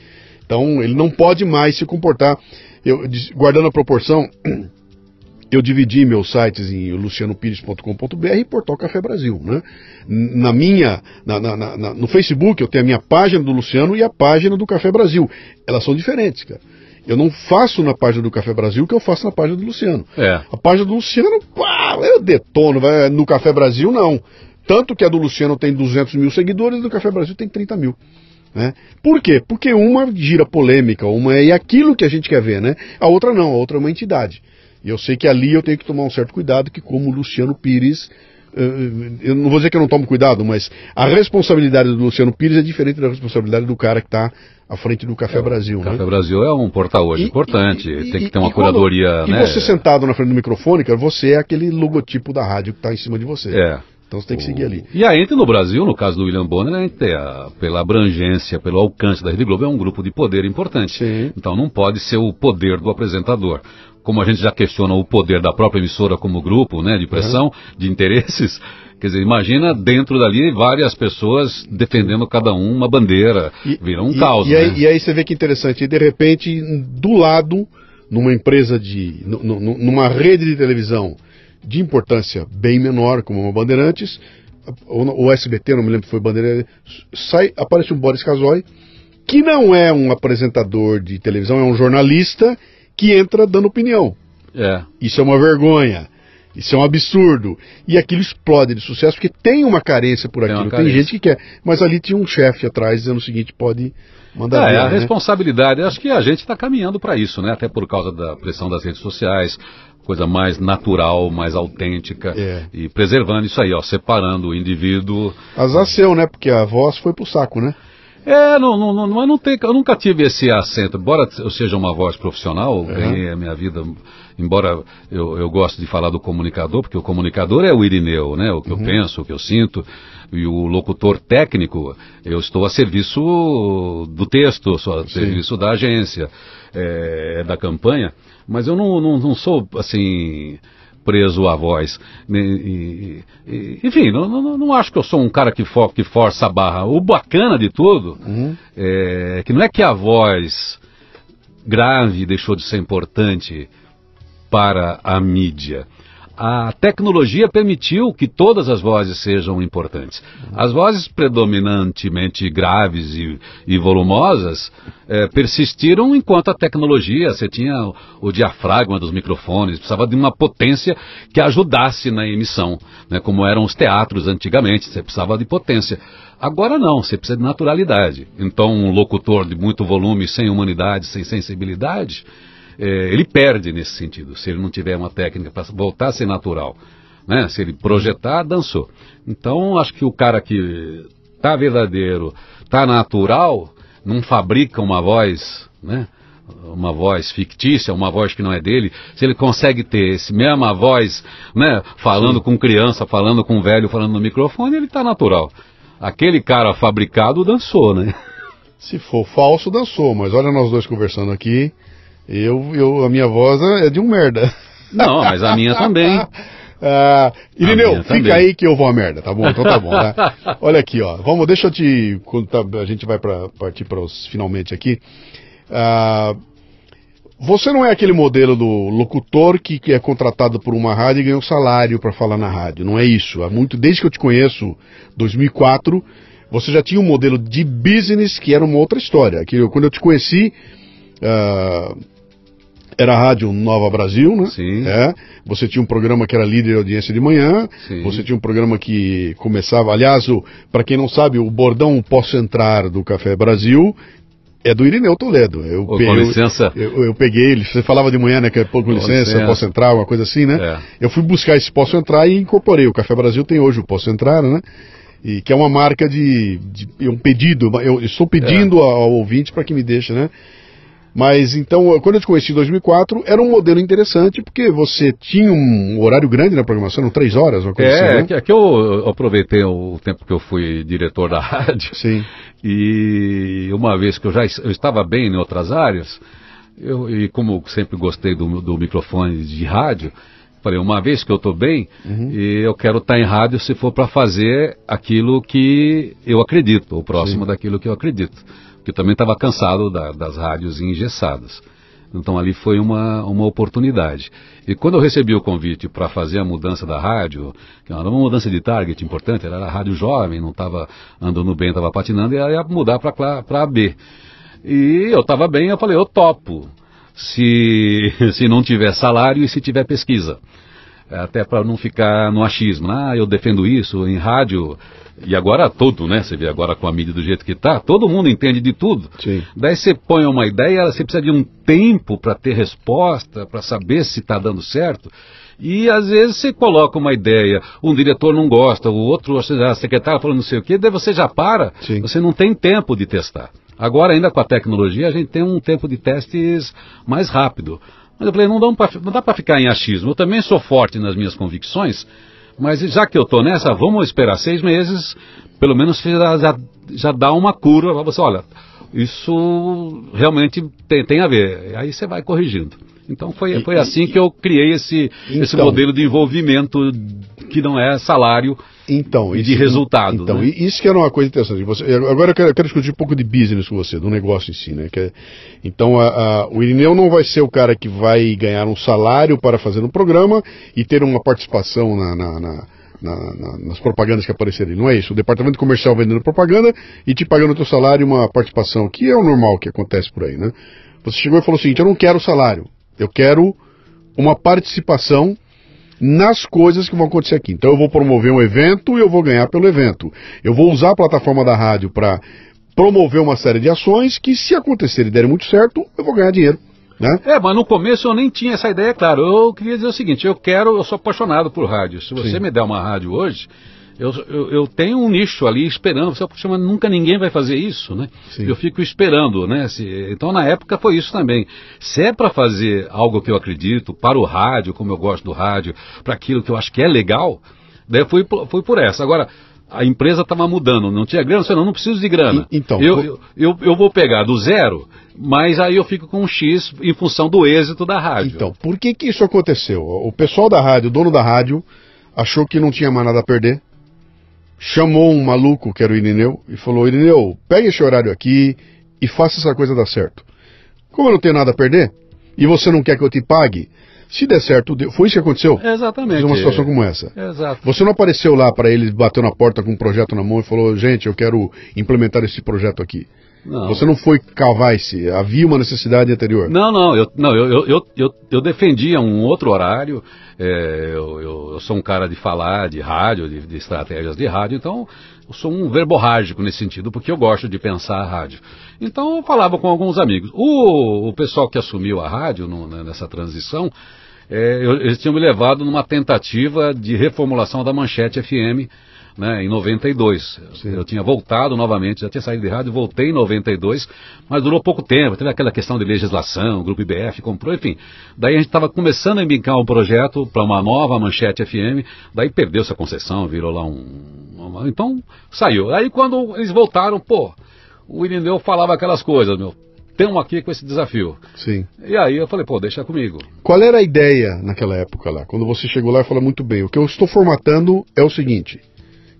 Então ele não pode mais se comportar. Eu, guardando a proporção, eu dividi meus sites em lucianopires.com.br e Portal Café Brasil. Né? Na minha, na, na, na, no Facebook eu tenho a minha página do Luciano e a página do Café Brasil. Elas são diferentes, cara. Eu não faço na página do Café Brasil o que eu faço na página do Luciano. É. A página do Luciano, pá, eu detono. Vai, no Café Brasil, não. Tanto que a do Luciano tem 200 mil seguidores e do Café Brasil tem 30 mil. Né? Por quê? Porque uma gira polêmica, uma é aquilo que a gente quer ver, né? A outra não, a outra é uma entidade. E eu sei que ali eu tenho que tomar um certo cuidado, que como Luciano Pires, eh, eu não vou dizer que eu não tomo cuidado, mas a responsabilidade do Luciano Pires é diferente da responsabilidade do cara que está à frente do Café é, Brasil. O Café né? Brasil é um portal hoje e, importante, e, tem que ter uma curadoria. Quando, né? E você sentado na frente do microfone, cara, você é aquele logotipo da rádio que está em cima de você. É. Então você tem que seguir ali. E a Ente no Brasil, no caso do William Bonner, a Ente, pela abrangência, pelo alcance da Rede Globo, é um grupo de poder importante. Sim. Então não pode ser o poder do apresentador como a gente já questiona o poder da própria emissora como grupo, né, de pressão, uhum. de interesses, quer dizer, imagina dentro dali várias pessoas defendendo cada um uma bandeira, e, vira um e, caos. E, né? aí, e aí você vê que interessante, e de repente, do lado, numa empresa de, numa rede de televisão de importância bem menor, como uma Bandeirantes, o SBT, não me lembro se foi Bandeirantes, sai, aparece um Boris Casoy, que não é um apresentador de televisão, é um jornalista que entra dando opinião. É. Isso é uma vergonha. Isso é um absurdo. E aquilo explode de sucesso porque tem uma carência por aquilo. Tem, tem gente que quer. Mas ali tinha um chefe atrás dizendo o seguinte: pode mandar. É, ver, a né? responsabilidade. Acho que a gente está caminhando para isso, né? Até por causa da pressão das redes sociais. Coisa mais natural, mais autêntica. É. E preservando isso aí, ó, separando o indivíduo. Azar seu, né? Porque a voz foi pro saco, né? É, não, não, não, não tem, eu nunca tive esse acento. Embora eu seja uma voz profissional, uhum. ganhei a minha vida, embora eu, eu goste de falar do comunicador, porque o comunicador é o Irineu, né? O que uhum. eu penso, o que eu sinto. E o locutor técnico, eu estou a serviço do texto, sou a Sim. serviço da agência, é, da campanha. Mas eu não, não, não sou, assim preso à voz. E, e, enfim, não, não, não, acho que eu sou um cara que, for, que força a barra. O bacana de tudo uhum. é que não é que a voz grave deixou de ser importante para a mídia a tecnologia permitiu que todas as vozes sejam importantes. As vozes predominantemente graves e, e volumosas é, persistiram enquanto a tecnologia, você tinha o, o, diafragma dos microfones, precisava de uma potência que ajudasse na emissão, né, como eram os teatros antigamente, você precisava de potência. Agora não, você precisa de naturalidade. Então um locutor de muito volume, sem humanidade, sem sensibilidade, é, ele perde nesse sentido, se ele não tiver uma técnica para voltar a ser natural. Né? Se ele projetar, dançou. Então, acho que o cara que tá verdadeiro, tá natural, não fabrica uma voz, né? uma voz fictícia, uma voz que não é dele, se ele consegue ter esse mesma voz, né, falando Sim. com criança, falando com velho, falando no microfone, ele está natural. Aquele cara fabricado dançou, né? Se for falso, dançou, mas olha nós dois conversando aqui, eu, eu, a minha voz é de um merda. Não, mas a minha também. Ah, Irineu, fica também. aí que eu vou a merda, tá bom? Então tá bom, tá? Olha aqui, ó. Vamos, deixa eu te. Tá, a gente vai pra, partir para os finalmente aqui. Ah, você não é aquele modelo do locutor que, que, é contratado por uma rádio e ganha um salário para falar na rádio. Não é isso. Há muito, desde que eu te conheço, 2004, você já tinha um modelo de business que era uma outra história. Que quando eu te conheci, Uh, era a Rádio Nova Brasil, né? Sim. É. Você tinha um programa que era líder de audiência de manhã. Sim. Você tinha um programa que começava, aliás, para quem não sabe, o bordão Posso Entrar do Café Brasil É do Irineu Toledo. Eu, Ô, com licença. Eu, eu, eu, peguei ele, você falava de manhã, né, que é com, com licença, licença, posso entrar, uma coisa assim, né? É. Eu fui buscar esse Posso Entrar e incorporei. O Café Brasil tem hoje o Posso Entrar, né? E que é uma marca de, de um pedido, eu estou pedindo é. ao ouvinte para que me deixe, né? Mas então, quando eu te conheci em 2004, era um modelo interessante, porque você tinha um horário grande na programação, eram três horas, uma coisa é, assim. É, que eu aproveitei o tempo que eu fui diretor da rádio. Sim. E uma vez que eu já eu estava bem em outras áreas, eu, e como sempre gostei do, do microfone de rádio, falei, uma vez que eu estou bem, uhum. eu quero estar tá em rádio se for para fazer aquilo que eu acredito, ou próximo Sim. daquilo que eu acredito que também estava cansado da, das rádios engessadas. Então ali foi uma, uma oportunidade. E quando eu recebi o convite para fazer a mudança da rádio, que era uma mudança de target importante, era a rádio jovem, não estava andando bem, estava patinando, e ia mudar para a B. E eu estava bem, eu falei, eu topo, se, se não tiver salário e se tiver pesquisa. Até para não ficar no achismo, ah, eu defendo isso, em rádio e agora tudo, né? Você vê agora com a mídia do jeito que está, todo mundo entende de tudo. Sim. Daí você põe uma ideia, você precisa de um tempo para ter resposta, para saber se está dando certo. E às vezes você coloca uma ideia, um diretor não gosta, o outro, a secretária falando não sei o quê, daí você já para, Sim. você não tem tempo de testar. Agora, ainda com a tecnologia, a gente tem um tempo de testes mais rápido. Mas eu falei, não dá para ficar em achismo. Eu também sou forte nas minhas convicções, mas já que eu estou nessa, vamos esperar seis meses, pelo menos já, já, já dá uma cura para você, olha, isso realmente tem, tem a ver. Aí você vai corrigindo. Então foi, foi assim que eu criei esse, então, esse modelo de envolvimento que não é salário então, e de resultado. Então, né? isso que era uma coisa interessante. Você, agora eu quero, eu quero, discutir um pouco de business com você, do negócio em si. Né? É, então, a, a, o Irineu não vai ser o cara que vai ganhar um salário para fazer um programa e ter uma participação na, na, na na, na, nas propagandas que aparecerem. Não é isso. O departamento comercial vendendo propaganda e te pagando o teu salário uma participação, que é o normal que acontece por aí, né? Você chegou e falou o seguinte: eu não quero salário, eu quero uma participação nas coisas que vão acontecer aqui. Então eu vou promover um evento e eu vou ganhar pelo evento. Eu vou usar a plataforma da rádio para promover uma série de ações que, se acontecerem e derem muito certo, eu vou ganhar dinheiro. Né? É, mas no começo eu nem tinha essa ideia, claro. Eu queria dizer o seguinte: eu quero, eu sou apaixonado por rádio. Se você Sim. me der uma rádio hoje, eu, eu, eu, tenho um nicho ali esperando, você mas nunca ninguém vai fazer isso, né? Sim. Eu fico esperando, né? Se, então na época foi isso também. Se é para fazer algo que eu acredito, para o rádio, como eu gosto do rádio, para aquilo que eu acho que é legal, daí eu fui, fui por essa. Agora, a empresa estava mudando, não tinha grana, você não, não preciso de grana. E, então, eu, eu, eu, eu, vou pegar do zero, mas aí eu fico com um X em função do êxito da rádio. Então, por que que isso aconteceu? O pessoal da rádio, o dono da rádio, achou que não tinha mais nada a perder, chamou um maluco, que era o Irineu, e falou: Irineu, pega esse horário aqui e faça essa coisa dar certo. Como eu não tenho nada a perder, e você não quer que eu te pague, se der certo, foi isso que aconteceu? Exatamente. uma situação como essa. Exato. Você não apareceu lá para ele, bateu na porta com um projeto na mão e falou: gente, eu quero implementar esse projeto aqui. Não. Você não foi cavar esse. Havia uma necessidade anterior. Não, não. Eu, não, eu, eu, eu, eu defendia um outro horário. É, eu, eu, eu, sou um cara de falar de rádio, de, de, estratégias de rádio, então eu sou um verborrágico nesse sentido, porque eu gosto de pensar a rádio. Então eu falava com alguns amigos. O, o pessoal que assumiu a rádio no, né, nessa transição, é, eu, eles tinham me levado numa tentativa de reformulação da Manchete FM né, em 92. Sim. Eu tinha voltado novamente, já tinha saído de rádio, voltei em 92, mas durou pouco tempo. Teve aquela questão de legislação, o Grupo IBF comprou, enfim. Daí a gente estava começando a embicar um projeto para uma nova manchete FM, daí perdeu-se a concessão, virou lá um. Então saiu. Aí quando eles voltaram, pô, o Irineu falava aquelas coisas, meu estamos aqui com esse desafio. Sim. E aí eu falei, pô, deixa comigo. Qual era a ideia naquela época lá? Quando você chegou lá e falou muito bem, o que eu estou formatando é o seguinte.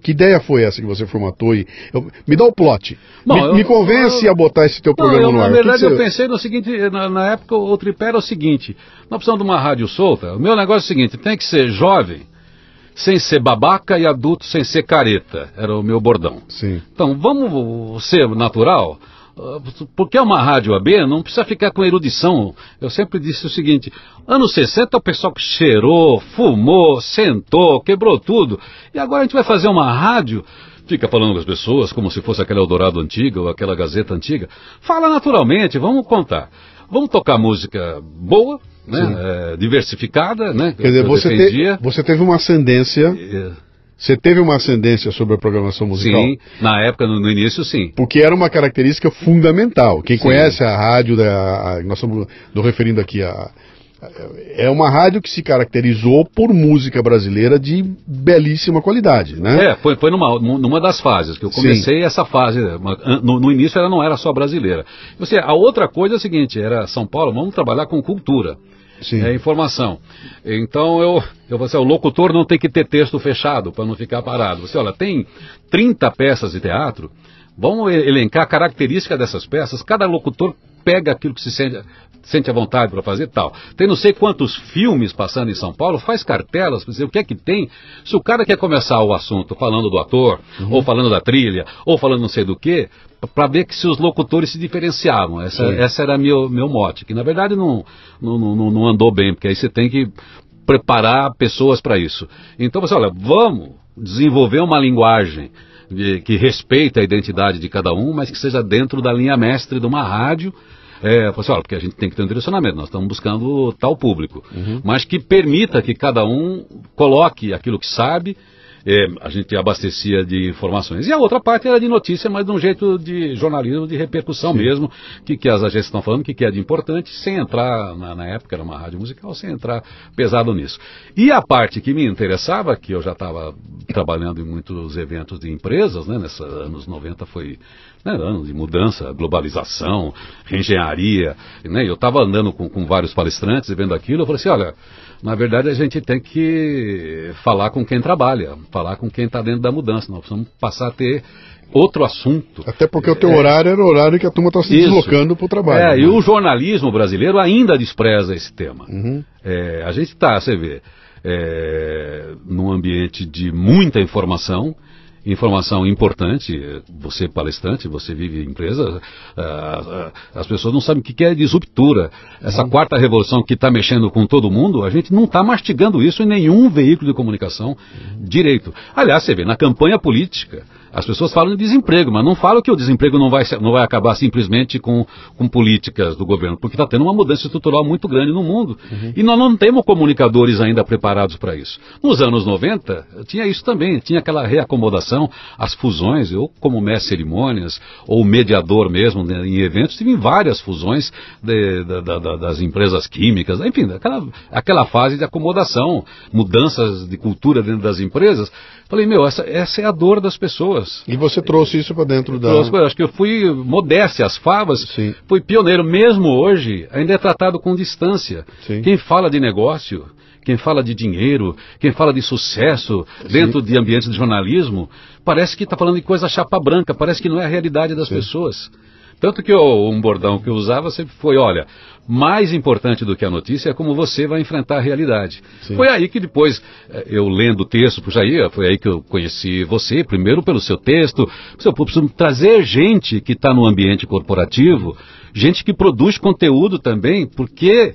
Que ideia foi essa que você formatou? E, eu, me dá o plot. Bom, me, eu, me, convence eu, a botar esse teu programa eu, no ar. Na verdade, eu pensei no seguinte: na, na, época, o tripé era o seguinte: nós precisamos de uma rádio solta. O meu negócio é o seguinte: tem que ser jovem, sem ser babaca e adulto sem ser careta. Era o meu bordão. Sim. Então, vamos ser natural. Porque é uma rádio AB, não precisa ficar com erudição. Eu sempre disse o seguinte: anos 60 o pessoal que cheirou, fumou, sentou, quebrou tudo. E agora a gente vai fazer uma rádio fica falando com as pessoas como se fosse aquela Eldorado antiga ou aquela Gazeta antiga. Fala naturalmente, vamos contar. Vamos tocar música boa, né? É, diversificada, né? Quer dizer, você, te, você teve uma ascendência. É. Você teve uma ascendência sobre a programação musical? Sim, na época, no, no início, sim. Porque era uma característica fundamental. Quem sim. conhece a rádio, da, a, nós estamos referindo aqui a, é uma rádio que se caracterizou por música brasileira de belíssima qualidade, né? É, foi, foi numa, numa das fases que eu comecei Sim. essa fase. No, no, início ela não era só brasileira. Você, a outra coisa é a seguinte, era São Paulo, vamos trabalhar com cultura. É informação. Então eu, eu você, o locutor não tem que ter texto fechado para não ficar parado. Você olha, tem 30 peças de teatro, vamos elencar características dessas peças, cada locutor pega aquilo que se sente, sente a vontade para fazer tal. Tem não sei quantos filmes passando em São Paulo, faz cartelas para dizer o que é que tem. Se o cara quer começar o assunto falando do ator, uhum. ou falando da trilha, ou falando não sei do que, para ver que se os locutores se diferenciavam. Essa, essa era meu, meu mote, que na verdade não, não, não, não andou bem, porque aí você tem que preparar pessoas para isso. Então você, olha, vamos desenvolver uma linguagem que respeite a identidade de cada um, mas que seja dentro da linha mestre de uma rádio. É, assim, olha, porque a gente tem que ter um direcionamento, nós estamos buscando tal público, uhum. mas que permita que cada um coloque aquilo que sabe é, a gente abastecia de informações. E a outra parte era de notícia, mas de um jeito de jornalismo, de repercussão Sim. mesmo, que, que as agências estão falando, que, que é de importante, sem entrar, na, na, época era uma rádio musical, sem entrar pesado nisso. E a parte que me interessava, que eu já estava trabalhando em muitos eventos de empresas, né, nesses anos 90 foi né, de mudança, globalização, reengenharia, né, eu estava andando com, com vários palestrantes e vendo aquilo, eu falei assim, olha, na verdade, a gente tem que falar com quem trabalha, falar com quem está dentro da mudança. Nós precisamos passar a ter outro assunto. Até porque o teu é, horário era o horário que a turma está se isso. deslocando para o trabalho. É, né? e o jornalismo brasileiro ainda despreza esse tema. Uhum. É, a gente está, você vê, é, num ambiente de muita informação, informação importante. Você palestrante, você vive em empresa, uh, as pessoas não sabem o que é disruptura. Essa uhum. quarta revolução que está mexendo com todo mundo, a gente não está mastigando isso em nenhum veículo de comunicação uhum. direito. Aliás, você vê, na campanha política, as pessoas falam de desemprego, mas não falam que o desemprego não vai, não vai acabar simplesmente com, com políticas do governo, porque está tendo uma mudança estrutural muito grande no mundo. Uhum. E nós não temos comunicadores ainda preparados para isso. Nos anos 90, tinha isso também, tinha aquela reacomodação, as fusões. Eu, como mestre cerimônias, ou mediador mesmo né, em eventos, tive várias fusões de, de, de, das empresas químicas, enfim, aquela, aquela fase de acomodação, mudanças de cultura dentro das empresas. Falei, meu, essa, essa é a dor das pessoas. E você trouxe isso para dentro da. Trouxe, acho que eu fui modéstia, as favas, Sim. fui pioneiro. Mesmo hoje, ainda é tratado com distância. Sim. Quem fala de negócio, quem fala de dinheiro, quem fala de sucesso dentro Sim. de ambientes de jornalismo, parece que está falando de coisa chapa branca, parece que não é a realidade das pessoas. Tanto que eu, um bordão que eu usava sempre foi, olha, mais importante do que a notícia é como você vai enfrentar a realidade. Sim. Foi aí que depois, eh, eu lendo o texto para Jair, foi aí que eu conheci você, primeiro pelo seu texto, seu preciso trazer gente que está no ambiente corporativo, gente que produz conteúdo também, porque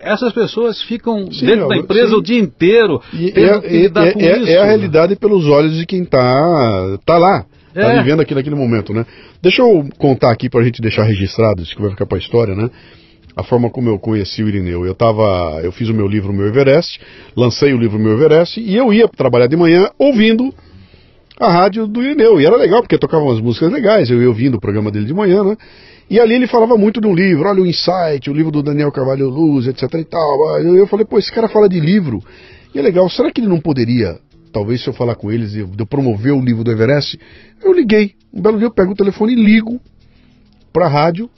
essas pessoas ficam sim, dentro da empresa sim. o dia inteiro. E é, é, é, é, a realidade pelos olhos de quem está tá lá. Está é. vivendo aqui naquele momento, né? Deixa eu contar aqui para a gente deixar registrado, isso que vai ficar para a história, né? a forma como eu conheci o Irineu. Eu tava, eu fiz o meu livro Meu Everest, lancei o livro Meu Everest e eu ia trabalhar de manhã ouvindo a rádio do Irineu. E era legal porque tocava umas músicas legais, eu ia ouvindo o programa dele de manhã, né? E ali ele falava muito de um livro, olha o Insight, o livro do Daniel Carvalho Luz, etc e tal. Eu, eu falei, pô, esse cara fala de livro. E é legal, será que ele não poderia, talvez se eu falar com eles, de eu promover o livro do Everest? Eu liguei. Um belo dia eu pego o telefone e ligo para a rádio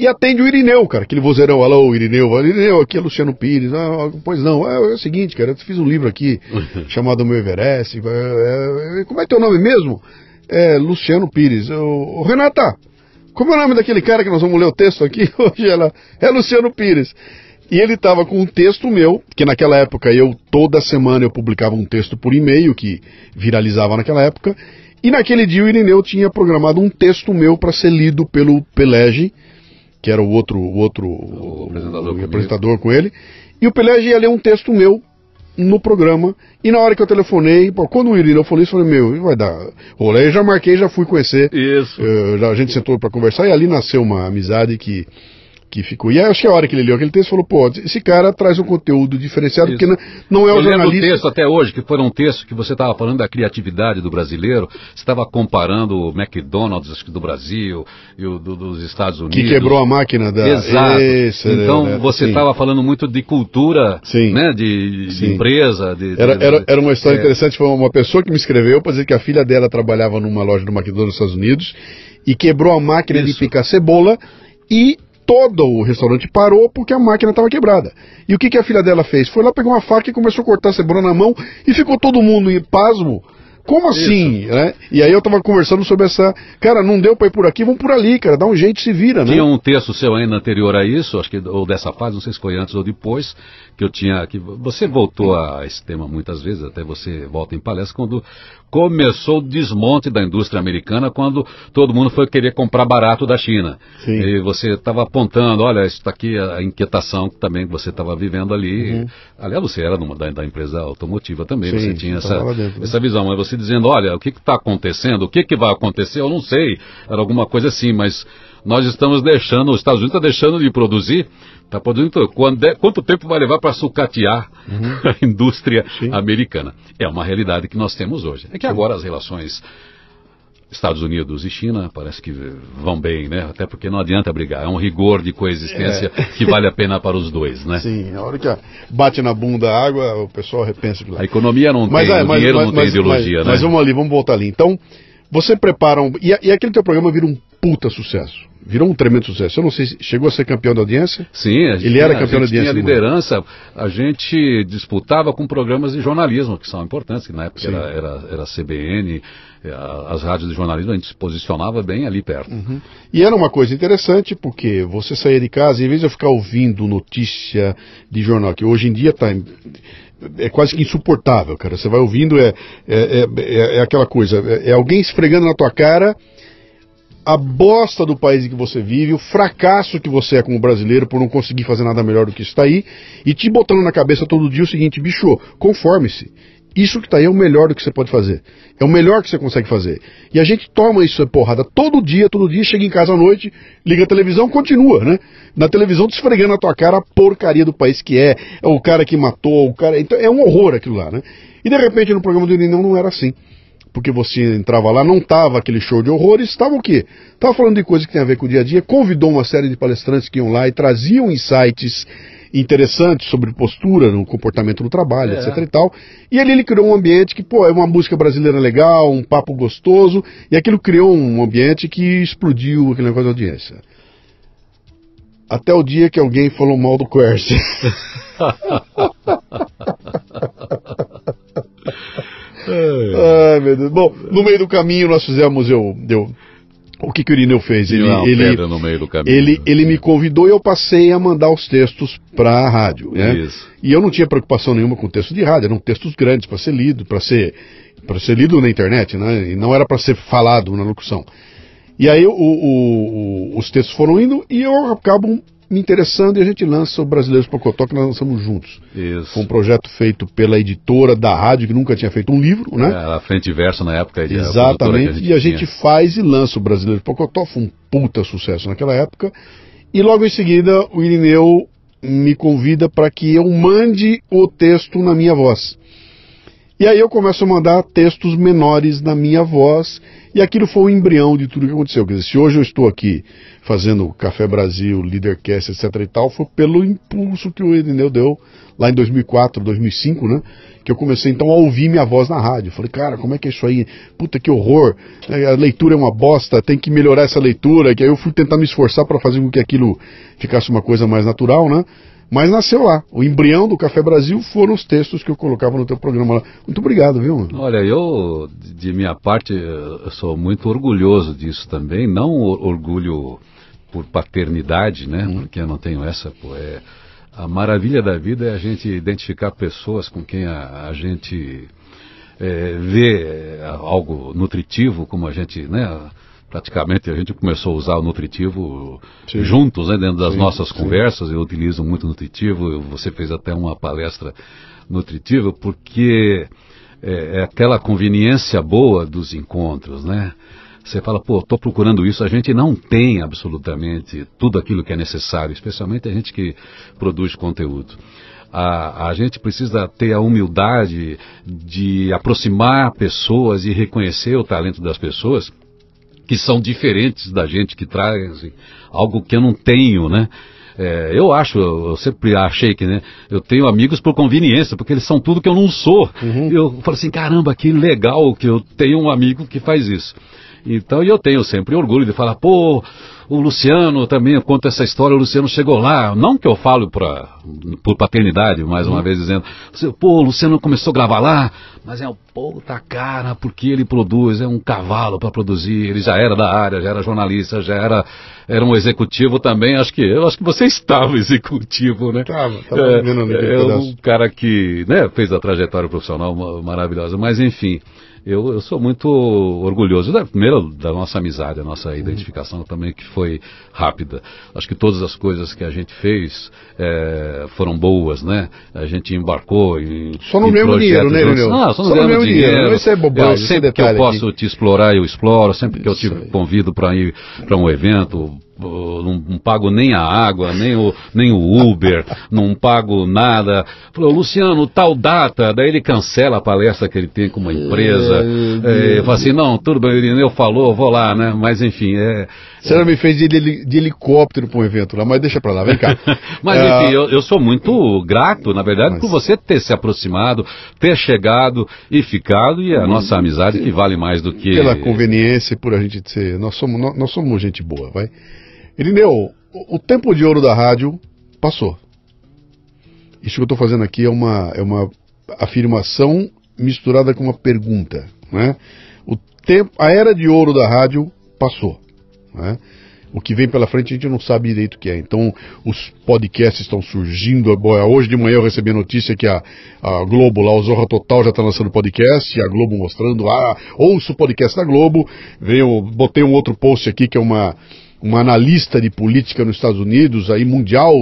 e atende o Irineu, cara, aquele vozeirão, alô, Irineu, Irineu, aqui é Luciano Pires. Ah, pois não, é, é, o seguinte, cara, eu fiz um livro aqui chamado Meu Everest. É, é, como é teu nome mesmo? É Luciano Pires. Ô, Renata, como é o nome daquele cara que nós vamos ler o texto aqui hoje? Ela é Luciano Pires. E ele estava com um texto meu, que naquela época eu, toda semana eu publicava um texto por e-mail, que viralizava naquela época. E naquele dia o Irineu tinha programado um texto meu para ser lido pelo Pelege, que era o outro, o outro o apresentador, o apresentador com ele. E o Pelé ia ler um texto meu no programa. E na hora que eu telefonei, pô, quando o Irineu falou isso, eu falei, meu, vai dar rolê. Eu já marquei, já fui conhecer. Isso. Uh, já, a gente sentou para conversar e ali nasceu uma amizade que que ficou. E aí, acho que a hora que ele leu aquele texto, falou, pô, esse cara traz um conteúdo diferenciado, Isso. porque não, não é o jornalista... Eu texto até hoje, que foi um texto que você estava falando da criatividade do brasileiro, você estava comparando o McDonald's do Brasil e o do, dos Estados Unidos. Que quebrou a máquina da... Exato. Esse, então, né? você estava falando muito de cultura, Sim. né, de, de empresa. De, era, era, era uma história é. interessante, foi uma pessoa que me escreveu para dizer que a filha dela trabalhava numa loja do McDonald's nos Estados Unidos e quebrou a máquina Isso. de picar cebola e todo o restaurante parou porque a máquina estava quebrada. E o que, que a filha dela fez? Foi lá, pegou uma faca e começou a cortar a cebola na mão e ficou todo mundo em pasmo. Como assim? Né? E aí eu tava conversando sobre essa. Cara, não deu pra ir por aqui, vamos por ali, cara. Dá um jeito, se vira, né? Tinha um texto seu ainda anterior a isso, acho que, ou dessa fase, não sei se foi antes ou depois, que eu tinha. que Você voltou a esse tema muitas vezes, até você volta em palestra, quando começou o desmonte da indústria americana quando todo mundo foi querer comprar barato da China. Sim. E você estava apontando, olha, isso está aqui a inquietação que também você estava vivendo ali. Uhum. Aliás, você era numa, da, da, empresa automotiva também, Sim, você tinha essa, dentro, né? essa visão. Mas você dizendo, olha, o que está acontecendo, o que, que vai acontecer, eu não sei. Era alguma coisa assim, mas nós estamos deixando, os Estados Unidos está deixando de produzir Está produzindo quando é, quanto tempo vai levar para sucatear uhum. a indústria Sim. americana? É uma realidade que nós temos hoje. É que Sim. agora as relações Estados Unidos e China parece que vão bem, né? Até porque não adianta brigar. É um rigor de coexistência é. que vale a pena para os dois, né? Sim, a hora que bate na bunda a água, o pessoal repensa. A economia não mas, tem, é, o dinheiro mas, não mas, tem ideologia, mas, né? Mas vamos ali, vamos voltar ali. Então, você prepara um... E, e aquele teu programa vira um puta sucesso virou um tremendo sucesso. Eu não sei se chegou a ser campeão da audiência. Sim, a gente, ele era campeão da audiência. Tinha liderança, a gente disputava com programas de jornalismo que são importantes, que na época era, era, era CBN, eh, as rádios de jornalismo, a gente se posicionava bem ali perto. Uhum. E era uma coisa interessante, porque você saía de casa, em vez de eu ficar ouvindo notícia de jornal, que hoje em dia está é quase que insuportável, cara. Você vai ouvindo, é, é, é, é aquela coisa, é, é alguém esfregando na tua cara a bosta do país em que você vive, o fracasso que você é como brasileiro por não conseguir fazer nada melhor do que está aí, e te botando na cabeça todo dia o seguinte, bicho, conforme-se. Isso que está aí é o melhor do que você pode fazer. É o melhor que você consegue fazer. E a gente toma isso porrada todo dia, todo dia, chega em casa à noite, liga a televisão, continua, né? Na televisão te esfregando na tua cara a porcaria do país que é, é o cara que matou, o cara. Então é um horror aquilo lá, né? E de repente no programa do Irineu não era assim porque você entrava lá, não estava aquele show de horrores, estava o quê? Estava falando de coisas que tem a ver com o dia a dia, convidou uma série de palestrantes que iam lá e traziam insights interessantes sobre postura, no comportamento no trabalho, é. etc e tal. E ali ele criou um ambiente que, pô, é uma música brasileira legal, um papo gostoso, e aquilo criou um ambiente que explodiu aquele negócio de audiência. Até o dia que alguém falou mal do Quercy. Ai, meu Deus. Bom, no meio do caminho nós fizemos, eu, eu o que, que o Irineu fez? Ele, ele, no meio do caminho, ele, ele me convidou e eu passei a mandar os textos para a rádio. Né? Isso. E eu não tinha preocupação nenhuma com texto de rádio, eram textos grandes para ser lido, para ser, ser lido na internet, né? e não era para ser falado na locução. E aí o, o, o, os textos foram indo e eu acabo me interessando e a gente lança o Brasileiros Pocotó, que nós lançamos juntos. Isso. Foi um projeto feito pela editora da rádio, que nunca tinha feito um livro, né? É, a Frente e Verso na época. Exatamente, a a e a gente faz e lança o Brasileiros Pocotó, foi um puta sucesso naquela época. E logo em seguida o Irineu me convida para que eu mande o texto na minha voz. E aí eu começo a mandar textos menores na minha voz, e aquilo foi o embrião de tudo que aconteceu. Quer dizer, se hoje eu estou aqui fazendo Café Brasil, Leadercast, etc e tal, foi pelo impulso que o Irineu deu lá em 2004, 2005, né? Que eu comecei então a ouvir minha voz na rádio. Falei, cara, como é que é isso aí? Puta que horror! É, a leitura é uma bosta, tem que melhorar essa leitura. Que aí eu fui tentar me esforçar para fazer com que aquilo ficasse uma coisa mais natural, né? Mas nasceu lá. O embrião do Café Brasil foram os textos que eu colocava no teu programa lá. Muito obrigado, viu? Olha, eu, de minha parte, eu sou muito orgulhoso disso também. Não orgulho por paternidade, né? Hum. Porque eu não tenho essa, pô. É, a maravilha da vida é a gente identificar pessoas com quem a, a gente é, vê algo nutritivo, como a gente, né? Praticamente a gente começou a usar o nutritivo Sim. juntos, né, dentro das Sim. nossas Sim. conversas. Eu utilizo muito nutritivo. Você fez até uma palestra nutritiva porque é, é aquela conveniência boa dos encontros, né? Você fala, pô, estou procurando isso. A gente não tem absolutamente tudo aquilo que é necessário, especialmente a gente que produz conteúdo. A, a gente precisa ter a humildade de aproximar pessoas e reconhecer o talento das pessoas que são diferentes da gente, que trazem algo que eu não tenho, né? É, eu acho, eu sempre achei que, né? Eu tenho amigos por conveniência, porque eles são tudo que eu não sou. Uhum. Eu falo assim, caramba, que legal que eu tenho um amigo que faz isso. Então, eu tenho sempre orgulho de falar, pô, o Luciano também conta essa história, o Luciano chegou lá, não que eu falo pra, por paternidade, mais uma uhum. vez dizendo, pô, o Luciano começou a gravar lá, mas é um puta cara, porque ele produz, é um cavalo para produzir, ele já era da área, já era jornalista, já era, era um executivo também, acho que, eu acho que você estava executivo, né? Tava, tava é, é um cara que, né, fez a trajetória profissional maravilhosa, mas enfim, eu, eu sou muito orgulhoso, da, primeiro da nossa amizade, a nossa identificação também que foi rápida. Acho que todas as coisas que a gente fez é, foram boas, né? A gente embarcou em. Só no mesmo dinheiro, né, Leonel? Não, só no mesmo dinheiro. dinheiro. Isso é bobagem. Eu, sempre que eu posso aqui. te explorar, eu exploro. Sempre que eu te convido para ir para um evento, não, pago nem a água, nem o, nem o Uber, não pago nada. Falou, Luciano, tal data, daí ele cancela a palestra que ele tem com uma empresa. É, é, fala assim, não, tudo bem, ele eu falou, vou lá, né? Mas enfim, é. Você não me fez de, de helicóptero para um evento lá, mas deixa para lá, vem cá. mas é, enfim, eu, eu, sou muito grato, na verdade, mas... por você ter se aproximado, ter chegado e ficado, e a nossa amizade que vale mais do que. Pela conveniência, por a gente ser. Nós somos, nós, nós somos gente boa, vai. Irineu, o, o tempo de ouro da rádio passou. Isso que eu estou fazendo aqui é uma, é uma afirmação misturada com uma pergunta. Né? O tempo, a era de ouro da rádio passou. Né? O que vem pela frente a gente não sabe direito o que é. Então, os podcasts estão surgindo. Hoje de manhã eu recebi a notícia que a, a Globo, lá, o Zorra Total, já está lançando podcast. E a Globo mostrando, ah, ouço o podcast da Globo. Veio, botei um outro post aqui que é uma uma analista de política nos Estados Unidos, aí mundial,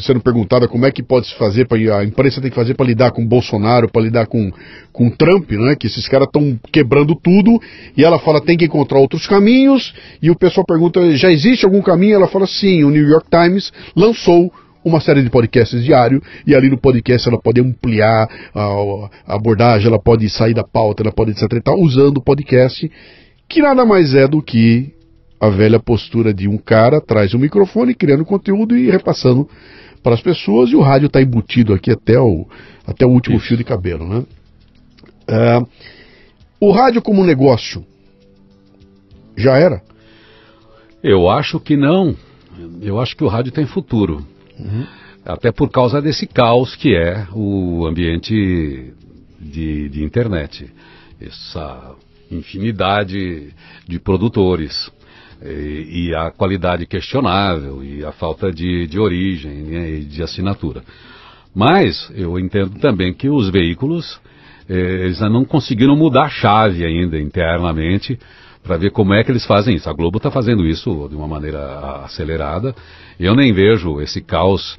sendo perguntada como é que pode se fazer, pra, a imprensa tem que fazer para lidar com Bolsonaro, para lidar com, com Trump, né? Que esses caras estão quebrando tudo, e ela fala tem que encontrar outros caminhos, e o pessoal pergunta, já existe algum caminho? Ela fala sim, o New York Times lançou uma série de podcasts diário e ali no podcast ela pode ampliar a, abordagem, ela pode sair da pauta, ela pode etc e usando o podcast, que nada mais é do que a velha postura de um cara atrás do microfone, criando conteúdo e repassando para as pessoas, e o rádio está embutido aqui até o, até o último Isso. fio de cabelo. Né? Uh, o rádio como negócio já era? Eu acho que não. Eu acho que o rádio tem futuro. Uhum. Até por causa desse caos que é o ambiente de, de internet. Essa infinidade de produtores e, e a qualidade questionável e a falta de, de origem né, e de assinatura. Mas eu entendo também que os veículos eh, eles não conseguiram mudar a chave ainda internamente para ver como é que eles fazem isso. A Globo está fazendo isso de uma maneira acelerada. Eu nem vejo esse caos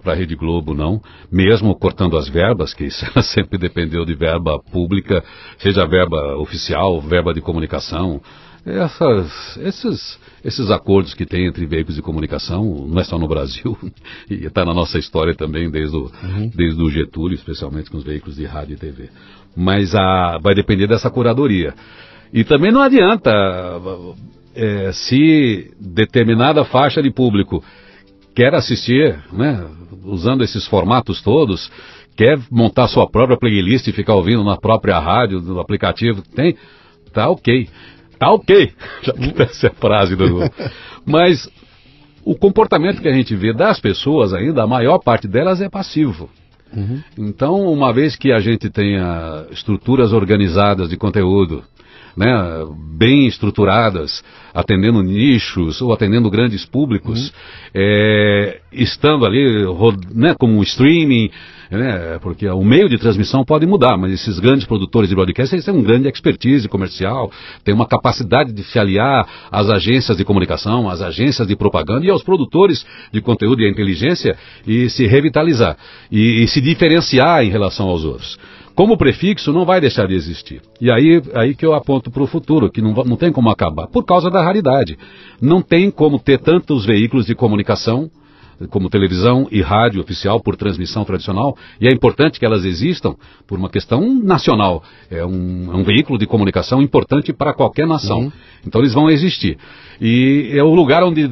para a Rede Globo, não, mesmo cortando as verbas, que isso sempre dependeu de verba pública, seja verba oficial, verba de comunicação, essas, esses, esses acordos que tem entre veículos de comunicação, não é só no Brasil, e está na nossa história também, desde o, uhum. desde o Getúlio, especialmente com os veículos de rádio e TV. Mas a, vai depender dessa curadoria. E também não adianta é, se determinada faixa de público quer assistir, né, usando esses formatos todos, quer montar sua própria playlist e ficar ouvindo na própria rádio, no aplicativo, tem, tá ok tá ok. Já essa é a frase do. Mas o comportamento que a gente vê das pessoas ainda, a maior parte delas é passivo. Uhum. Então, uma vez que a gente tenha estruturas organizadas de conteúdo, né, bem estruturadas, atendendo nichos ou atendendo grandes públicos, uhum. é, estando ali né, como streaming, né, porque o meio de transmissão pode mudar, mas esses grandes produtores de broadcast eles têm um grande expertise comercial, têm uma capacidade de se aliar às agências de comunicação, às agências de propaganda e aos produtores de conteúdo e à inteligência e se revitalizar e, e se diferenciar em relação aos outros como prefixo não vai deixar de existir. E aí, aí que eu aponto para o futuro, que não, não tem como acabar, por causa da raridade. Não tem como ter tantos veículos de comunicação como televisão e rádio oficial por transmissão tradicional, e é importante que elas existam por uma questão nacional. É um, é um veículo de comunicação importante para qualquer nação. Uhum. Então eles vão existir. E é o lugar onde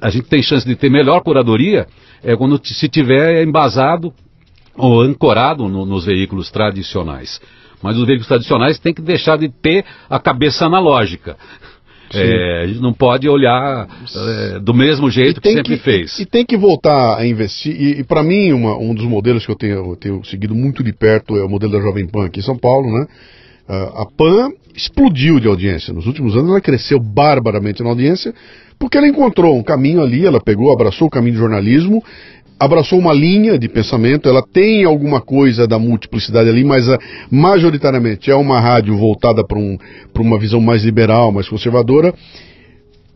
a gente tem chance de ter melhor curadoria é quando se tiver embasado ou ancorado no, nos veículos tradicionais. Mas os veículos tradicionais têm que deixar de ter a cabeça analógica. É, a gente não pode olhar é, do mesmo jeito que sempre que, fez. E, e, tem que voltar a investir. E, e para mim, uma, um dos modelos que eu tenho, eu tenho, seguido muito de perto é o modelo da Jovem Pan aqui em São Paulo, né? Uh, a Pan explodiu de audiência. Nos últimos anos ela cresceu barbaramente na audiência, porque ela encontrou um caminho ali, ela pegou, abraçou o caminho do jornalismo abraçou uma linha de pensamento, ela tem alguma coisa da multiplicidade ali, mas uh, majoritariamente é uma rádio voltada para um, uma visão mais liberal, mais conservadora.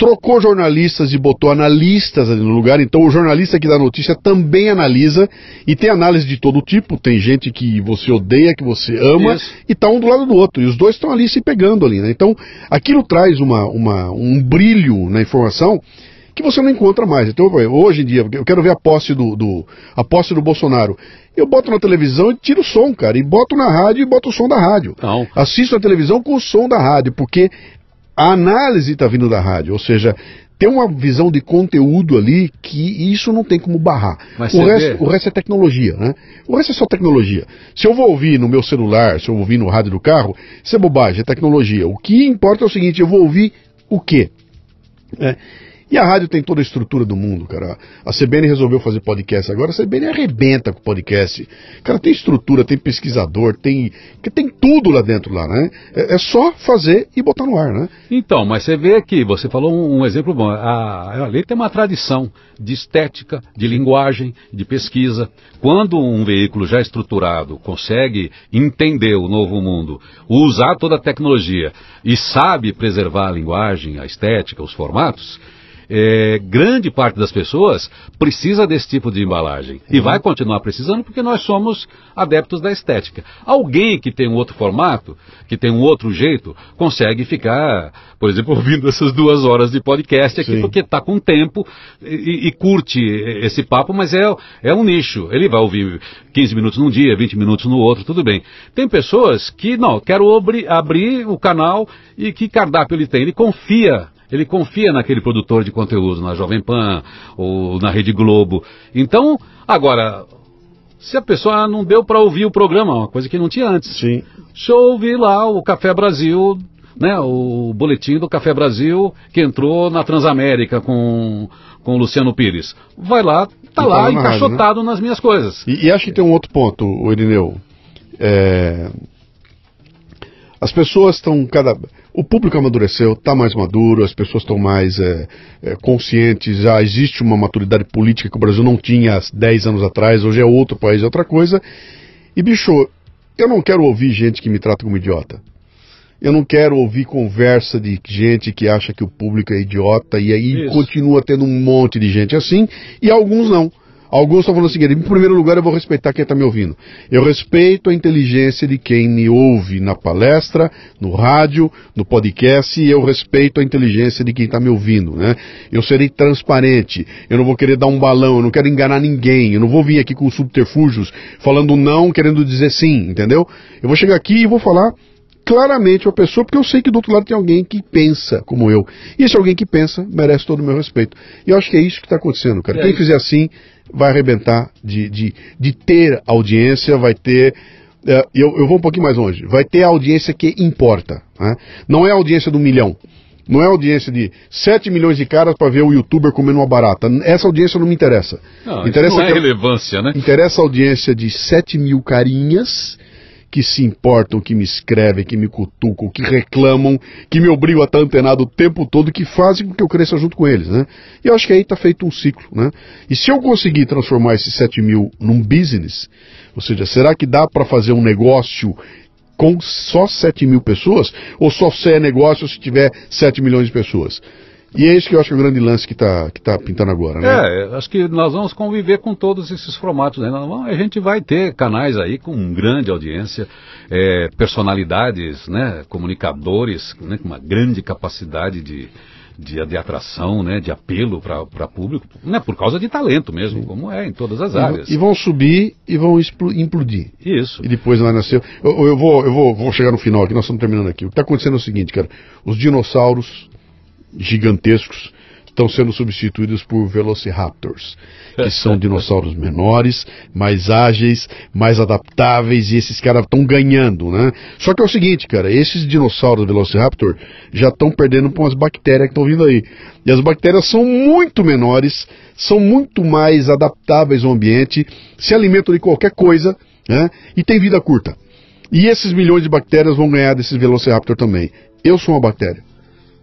Trocou jornalistas e botou analistas ali no lugar, então o jornalista que dá notícia também analisa e tem análise de todo tipo. Tem gente que você odeia, que você ama, Isso. e está um do lado do outro. E os dois estão ali se pegando ali, né? Então aquilo traz uma, uma, um brilho na informação que você não encontra mais. Então, hoje em dia, eu quero ver a posse do, do, a posse do Bolsonaro. Eu boto na televisão e tiro o som, cara, e boto na rádio e boto o som da rádio. Não. Assisto a televisão com o som da rádio, porque a análise está vindo da rádio, ou seja, tem uma visão de conteúdo ali que isso não tem como barrar. O resto, o resto, é tecnologia, né? O resto é só tecnologia. Se eu vou ouvir no meu celular, se eu vou ouvir no rádio do carro, isso é bobagem, é tecnologia. O que importa é o seguinte, eu vou ouvir o quê? É. E a rádio tem toda a estrutura do mundo, cara. A CBN resolveu fazer podcast agora, a CBN arrebenta com podcast. Cara, tem estrutura, tem pesquisador, tem tem tudo lá dentro lá, né? É, é só fazer e botar no ar, né? Então, mas você vê aqui, você falou um, um exemplo bom. A, a lei tem uma tradição de estética, de linguagem, de pesquisa. Quando um veículo já estruturado consegue entender o novo mundo, usar toda a tecnologia e sabe preservar a linguagem, a estética, os formatos, é, grande parte das pessoas precisa desse tipo de embalagem. E uhum. vai continuar precisando porque nós somos adeptos da estética. Alguém que tem um outro formato, que tem um outro jeito, consegue ficar, por exemplo, ouvindo essas duas horas de podcast aqui, Sim. porque está com tempo e, e, curte esse papo, mas é, é um nicho. Ele vai ouvir 15 minutos num dia, 20 minutos no outro, tudo bem. Tem pessoas que, não, quero abrir, abrir o canal e que cardápio ele tem? Ele confia ele confia naquele produtor de conteúdo, na Jovem Pan ou na Rede Globo. Então, agora, se a pessoa não deu para ouvir o programa, uma coisa que não tinha antes. Sim. Deixa eu ouvir lá o Café Brasil, né, o boletim do Café Brasil que entrou na Transamérica com, com o Luciano Pires. Vai lá, tá lá encaixotado rádio, né? nas minhas coisas. E, e, acho que tem um outro ponto, o Irineu. É... As pessoas estão cada o público amadureceu, está mais maduro, as pessoas estão mais é, é, conscientes, já existe uma maturidade política que o Brasil não tinha há 10 anos atrás, hoje é outro país, é outra coisa. E, bicho, eu não quero ouvir gente que me trata como idiota. Eu não quero ouvir conversa de gente que acha que o público é idiota e aí Isso. continua tendo um monte de gente assim, e alguns não. Alguns estão falando o seguinte: em primeiro lugar, eu vou respeitar quem está me ouvindo. Eu respeito a inteligência de quem me ouve na palestra, no rádio, no podcast, e eu respeito a inteligência de quem está me ouvindo. Né? Eu serei transparente, eu não vou querer dar um balão, eu não quero enganar ninguém, eu não vou vir aqui com subterfúgios falando não, querendo dizer sim, entendeu? Eu vou chegar aqui e vou falar claramente a pessoa, porque eu sei que do outro lado tem alguém que pensa como eu. E esse alguém que pensa merece todo o meu respeito. E eu acho que é isso que está acontecendo, cara. Quem fizer assim vai arrebentar de, de, de ter audiência, vai ter. É, eu, eu vou um pouquinho mais longe. Vai ter a audiência que importa. Né? Não é a audiência do milhão. Não é a audiência de 7 milhões de caras para ver o youtuber comendo uma barata. Essa audiência não me interessa. Não, interessa não é relevância, né? Interessa a audiência de 7 mil carinhas que se importam, que me escrevem, que me cutucam, que reclamam, que me obrigam a estar antenado o tempo todo, que fazem com que eu cresça junto com eles, né? E eu acho que aí está feito um ciclo, né? E se eu conseguir transformar esses 7 mil num business, ou seja, será que dá para fazer um negócio com só 7 mil pessoas? Ou só se é negócio se tiver 7 milhões de pessoas? E é isso que eu acho que é o grande lance que está que tá pintando agora, né? É, acho que nós vamos conviver com todos esses formatos, né? A gente vai ter canais aí com grande audiência, é, personalidades, né? Comunicadores, né? com uma grande capacidade de, de, de atração, né? De apelo para público, né? Por causa de talento mesmo, Sim. como é em todas as áreas. E vão subir e vão implodir. Isso. E depois vai nascer. Eu, eu, vou, eu vou, vou chegar no final aqui, nós estamos terminando aqui. O que está acontecendo é o seguinte, cara. Os dinossauros gigantescos estão sendo substituídos por velociraptors, que são dinossauros menores, mais ágeis, mais adaptáveis, e esses caras estão ganhando, né? Só que é o seguinte, cara, esses dinossauros velociraptor já estão perdendo para umas bactérias que estão vindo aí. E as bactérias são muito menores, são muito mais adaptáveis ao ambiente, se alimentam de qualquer coisa, né? E tem vida curta. E esses milhões de bactérias vão ganhar desses velociraptor também. Eu sou uma bactéria.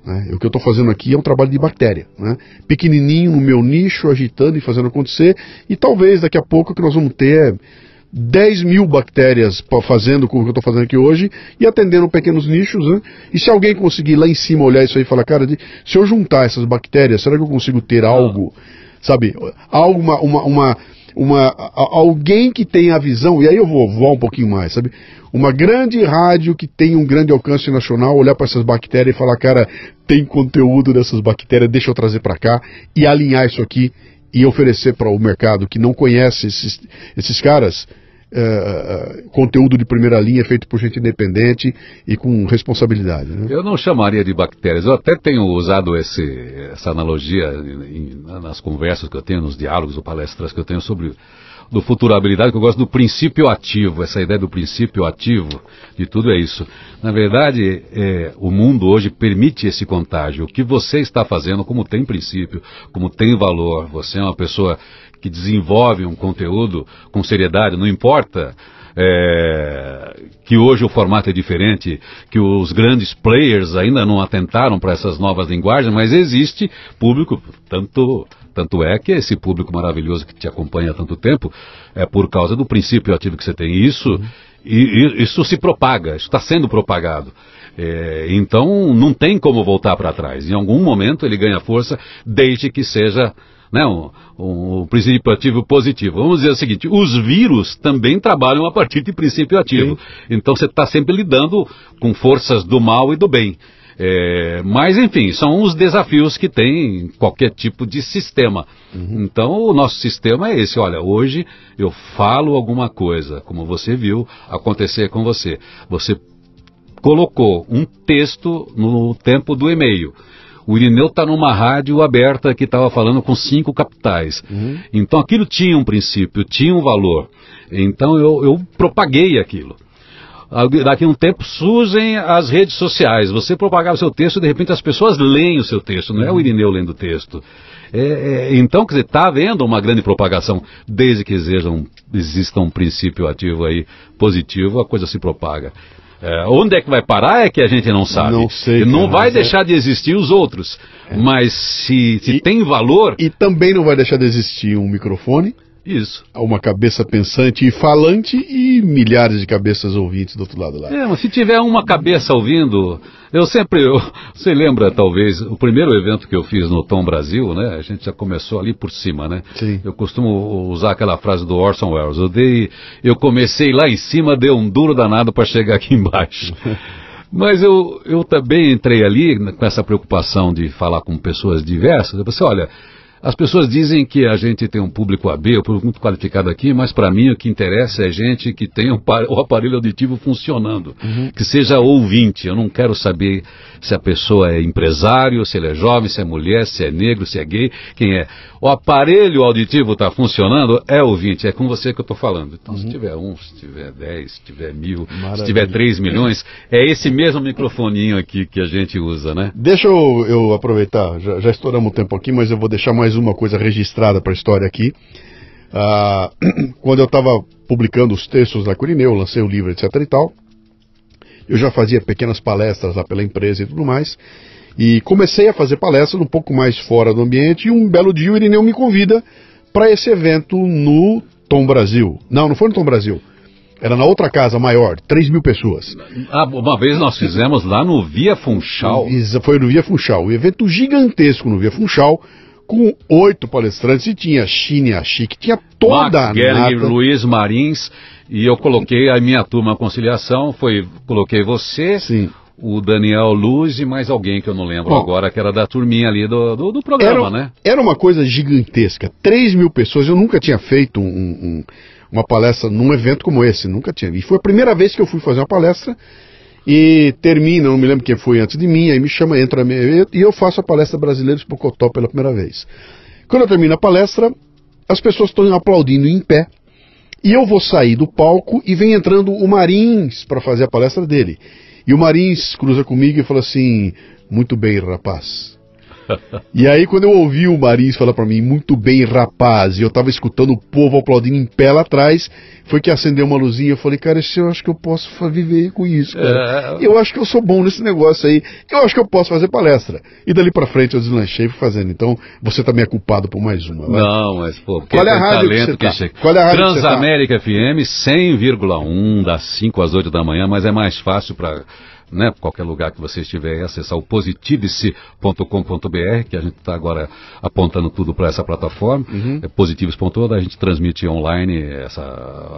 Né? O que eu estou fazendo aqui é um trabalho de bactéria, né? pequenininho no meu nicho, agitando e fazendo acontecer, e talvez daqui a pouco que nós vamos ter é 10 mil bactérias fazendo com o que eu estou fazendo aqui hoje e atendendo pequenos nichos. Né? E se alguém conseguir lá em cima olhar isso aí e falar, cara, se eu juntar essas bactérias, será que eu consigo ter algo, sabe, algo, uma, uma, uma alguém que tenha a visão, e aí eu vou voar um pouquinho mais, sabe? Uma grande rádio que tem um grande alcance nacional, olhar para essas bactérias e falar, cara, tem conteúdo dessas bactérias, deixa eu trazer para cá e alinhar isso aqui e oferecer para o mercado que não conhece esses, esses caras uh, conteúdo de primeira linha feito por gente independente e com responsabilidade. Né? Eu não chamaria de bactérias. Eu até tenho usado esse, essa analogia em, nas conversas que eu tenho, nos diálogos ou palestras que eu tenho sobre do futurabilidade, que eu gosto do princípio ativo, essa ideia do princípio ativo de tudo é isso. Na verdade, é, o mundo hoje permite esse contágio. O que você está fazendo, como tem princípio, como tem valor, você é uma pessoa que desenvolve um conteúdo com seriedade, não importa é, que hoje o formato é diferente, que os grandes players ainda não atentaram para essas novas linguagens, mas existe público, tanto, tanto é que esse público maravilhoso que te acompanha há tanto tempo é por causa do princípio ativo que você tem. Isso, uhum. e, e, isso se propaga, isso está sendo propagado. É, então não tem como voltar para trás. Em algum momento ele ganha força, desde que seja né, um, um, princípio ativo positivo. Vamos dizer o seguinte: os vírus também trabalham a partir de princípio ativo. Sim. Então você está sempre lidando com forças do mal e do bem. É, mas, enfim, são os desafios que tem qualquer tipo de sistema. Uhum. Então, o nosso sistema é esse. Olha, hoje eu falo alguma coisa, como você viu acontecer com você. Você colocou um texto no tempo do e-mail. O Irineu está numa rádio aberta que estava falando com cinco capitais. Uhum. Então aquilo tinha um princípio, tinha um valor. Então eu, eu propaguei aquilo. Daqui a um tempo surgem as redes sociais. Você propagava o seu texto, de repente as pessoas leem o seu texto, não é o uhum. Irineu lendo o texto. É, é, então, quer dizer, está havendo uma grande propagação, desde que exista exista um princípio ativo aí positivo, a coisa se propaga. É, onde é que vai parar é que a gente não sabe. Não sei. Não vai é- deixar é... de existir os outros. É. Mas se, se e, tem valor. E também não vai deixar de existir um microfone. Isso. Uma cabeça pensante e falante e milhares de cabeças ouvintes do outro lado lá. É, mas se tiver uma cabeça ouvindo, eu sempre, eu, você lembra talvez, o primeiro evento que eu fiz no Tom Brasil, né? A gente já começou ali por cima, né? Sim. Eu costumo usar aquela frase do Orson Welles. Eu dei, eu comecei lá em cima, deu um duro danado para chegar aqui embaixo. Mas eu, eu também entrei ali com essa preocupação de falar com pessoas diversas. Eu pensei, olha, as pessoas dizem que a gente tem um público AB, um público muito qualificado aqui, mas para mim o que interessa é gente que tenha o aparelho auditivo funcionando, uhum. que seja ouvinte. Eu não quero saber se a pessoa é empresário, se ele é jovem, se é mulher, se é negro, se é gay, quem é. O aparelho auditivo está funcionando, é ouvinte, é com você que eu estou falando. Então, uhum. se tiver um, se tiver dez, se tiver mil, Maravilha. se tiver três milhões, é esse mesmo microfoninho aqui que a gente usa, né? Deixa eu, eu aproveitar, já, já estouramos o tempo aqui, mas eu vou deixar mais uma coisa registrada para a história aqui. Ah, quando eu estava publicando os textos da Curineu, lancei o livro, etc e tal, eu já fazia pequenas palestras lá pela empresa e tudo mais, e comecei a fazer palestras um pouco mais fora do ambiente, e um belo dia o Irineu me convida para esse evento no Tom Brasil. Não, não foi no Tom Brasil. Era na outra casa maior, 3 mil pessoas. Ah, uma vez nós fizemos lá no Via Funchal. Foi no Via Funchal. Um evento gigantesco no Via Funchal, com oito palestrantes, e tinha Chine Chique, tinha toda Max a nata. Luiz Marins, e eu coloquei a minha turma conciliação, foi, coloquei você, Sim. O Daniel Luz e mais alguém que eu não lembro Bom, agora, que era da turminha ali do, do, do programa, era, né? Era uma coisa gigantesca. 3 mil pessoas, eu nunca tinha feito um, um uma palestra num evento como esse, nunca tinha. E foi a primeira vez que eu fui fazer uma palestra e termina, não me lembro quem foi antes de mim, aí me chama, entra e eu faço a palestra Brasileiros Pocotó pela primeira vez. Quando eu termino a palestra, as pessoas estão aplaudindo em pé e eu vou sair do palco e vem entrando o Marins para fazer a palestra dele. E o Marins cruza comigo e fala assim: Muito bem, rapaz e aí, quando eu ouvi o Marins falar para mim, muito bem, rapaz, e eu tava escutando o povo aplaudindo em pé lá atrás, foi que acendeu uma luzinha. Eu falei, cara, eu acho que eu posso viver com isso, cara. É... Eu acho que eu sou bom nesse negócio aí. Eu acho que eu posso fazer palestra. E dali para frente eu deslanchei e fui fazendo. Então, você também é culpado por mais uma. Vai? Não, mas, pô, qual é a rádio talento que, você tá? Qual é a rádio tá? Transamérica FM 100,1 das 5 às 8 da manhã, mas é mais fácil para né, qualquer lugar que você estiver, acessar o positivice.com.br, que a gente está agora apontando tudo para essa plataforma, uhum. é positives.org, a gente transmite online essa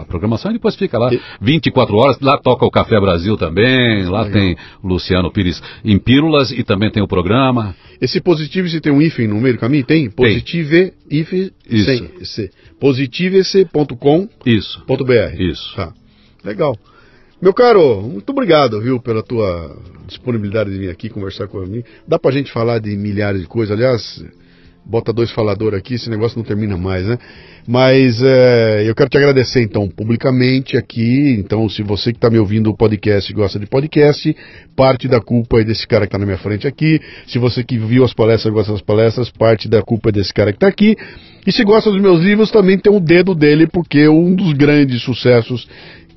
a programação e depois fica lá e... 24 horas, lá toca o Café Brasil também, lá Legal. tem Luciano Pires em Pílulas e também tem o programa. Esse Positivice tem um hífen no meio do caminho? Tem? Positive hífen Isso. Positivece.com.br. Isso. Isso. Tá. Legal. Meu caro, muito obrigado, viu, pela tua disponibilidade de vir aqui conversar comigo. Dá pra gente falar de milhares de coisas. Aliás, bota dois faladores aqui, esse negócio não termina mais, né? Mas é, eu quero te agradecer, então, publicamente aqui. Então, se você que está me ouvindo o podcast gosta de podcast, parte da culpa é desse cara que está na minha frente aqui. Se você que viu as palestras gosta das palestras, parte da culpa é desse cara que está aqui. E se gosta dos meus livros, também tem um dedo dele, porque um dos grandes sucessos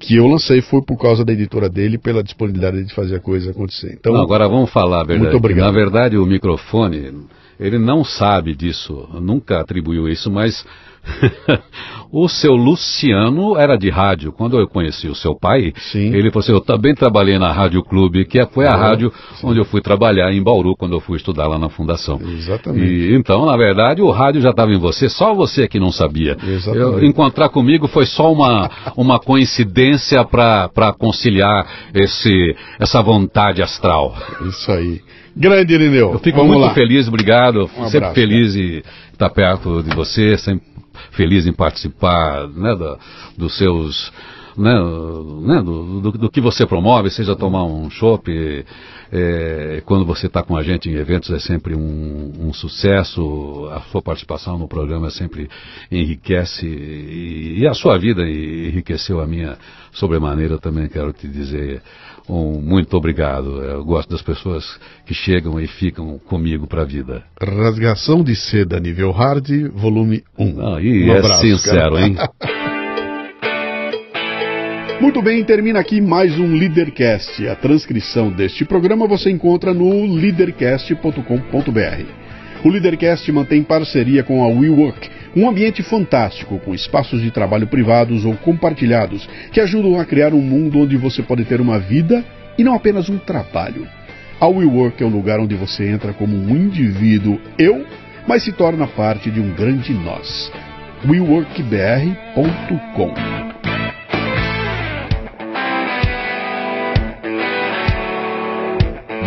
que eu lancei foi por causa da editora dele pela disponibilidade de fazer a coisa acontecer. Então, não, agora vamos falar a verdade. Muito obrigado. Na verdade, o microfone, ele não sabe disso, nunca atribuiu isso, mas o seu Luciano era de rádio. Quando eu conheci o seu pai, sim. ele falou assim: Eu também trabalhei na Rádio Clube, que foi a rádio sim. onde eu fui trabalhar em Bauru, quando eu fui estudar lá na fundação. Exatamente. E, então, na verdade, o rádio já estava em você, só você que não sabia. Exatamente. Eu, encontrar comigo foi só uma, uma coincidência para conciliar esse, essa vontade astral. Isso aí. Grande, Irineu. Eu fico Vamos muito lá. feliz, obrigado. Um sempre abraço, feliz cara. de estar perto de você, sempre feliz em participar né, da, dos seus. Né, né, do, do, do, que você promove, seja tomar um chopp, é, quando você está com a gente em eventos é sempre um, um, sucesso, a sua participação no programa sempre enriquece e, e a sua vida enriqueceu a minha sobremaneira também, quero te dizer um muito obrigado. Eu gosto das pessoas que chegam e ficam comigo para a vida. Rasgação de Seda Nível Hard, volume 1. Ah, e um é abraço, sincero, cara. hein? Muito bem, termina aqui mais um Leadercast. A transcrição deste programa você encontra no leadercast.com.br. O Leadercast mantém parceria com a WeWork um ambiente fantástico, com espaços de trabalho privados ou compartilhados, que ajudam a criar um mundo onde você pode ter uma vida e não apenas um trabalho. A WeWork é o lugar onde você entra como um indivíduo eu, mas se torna parte de um grande nós. WeWorkBR.com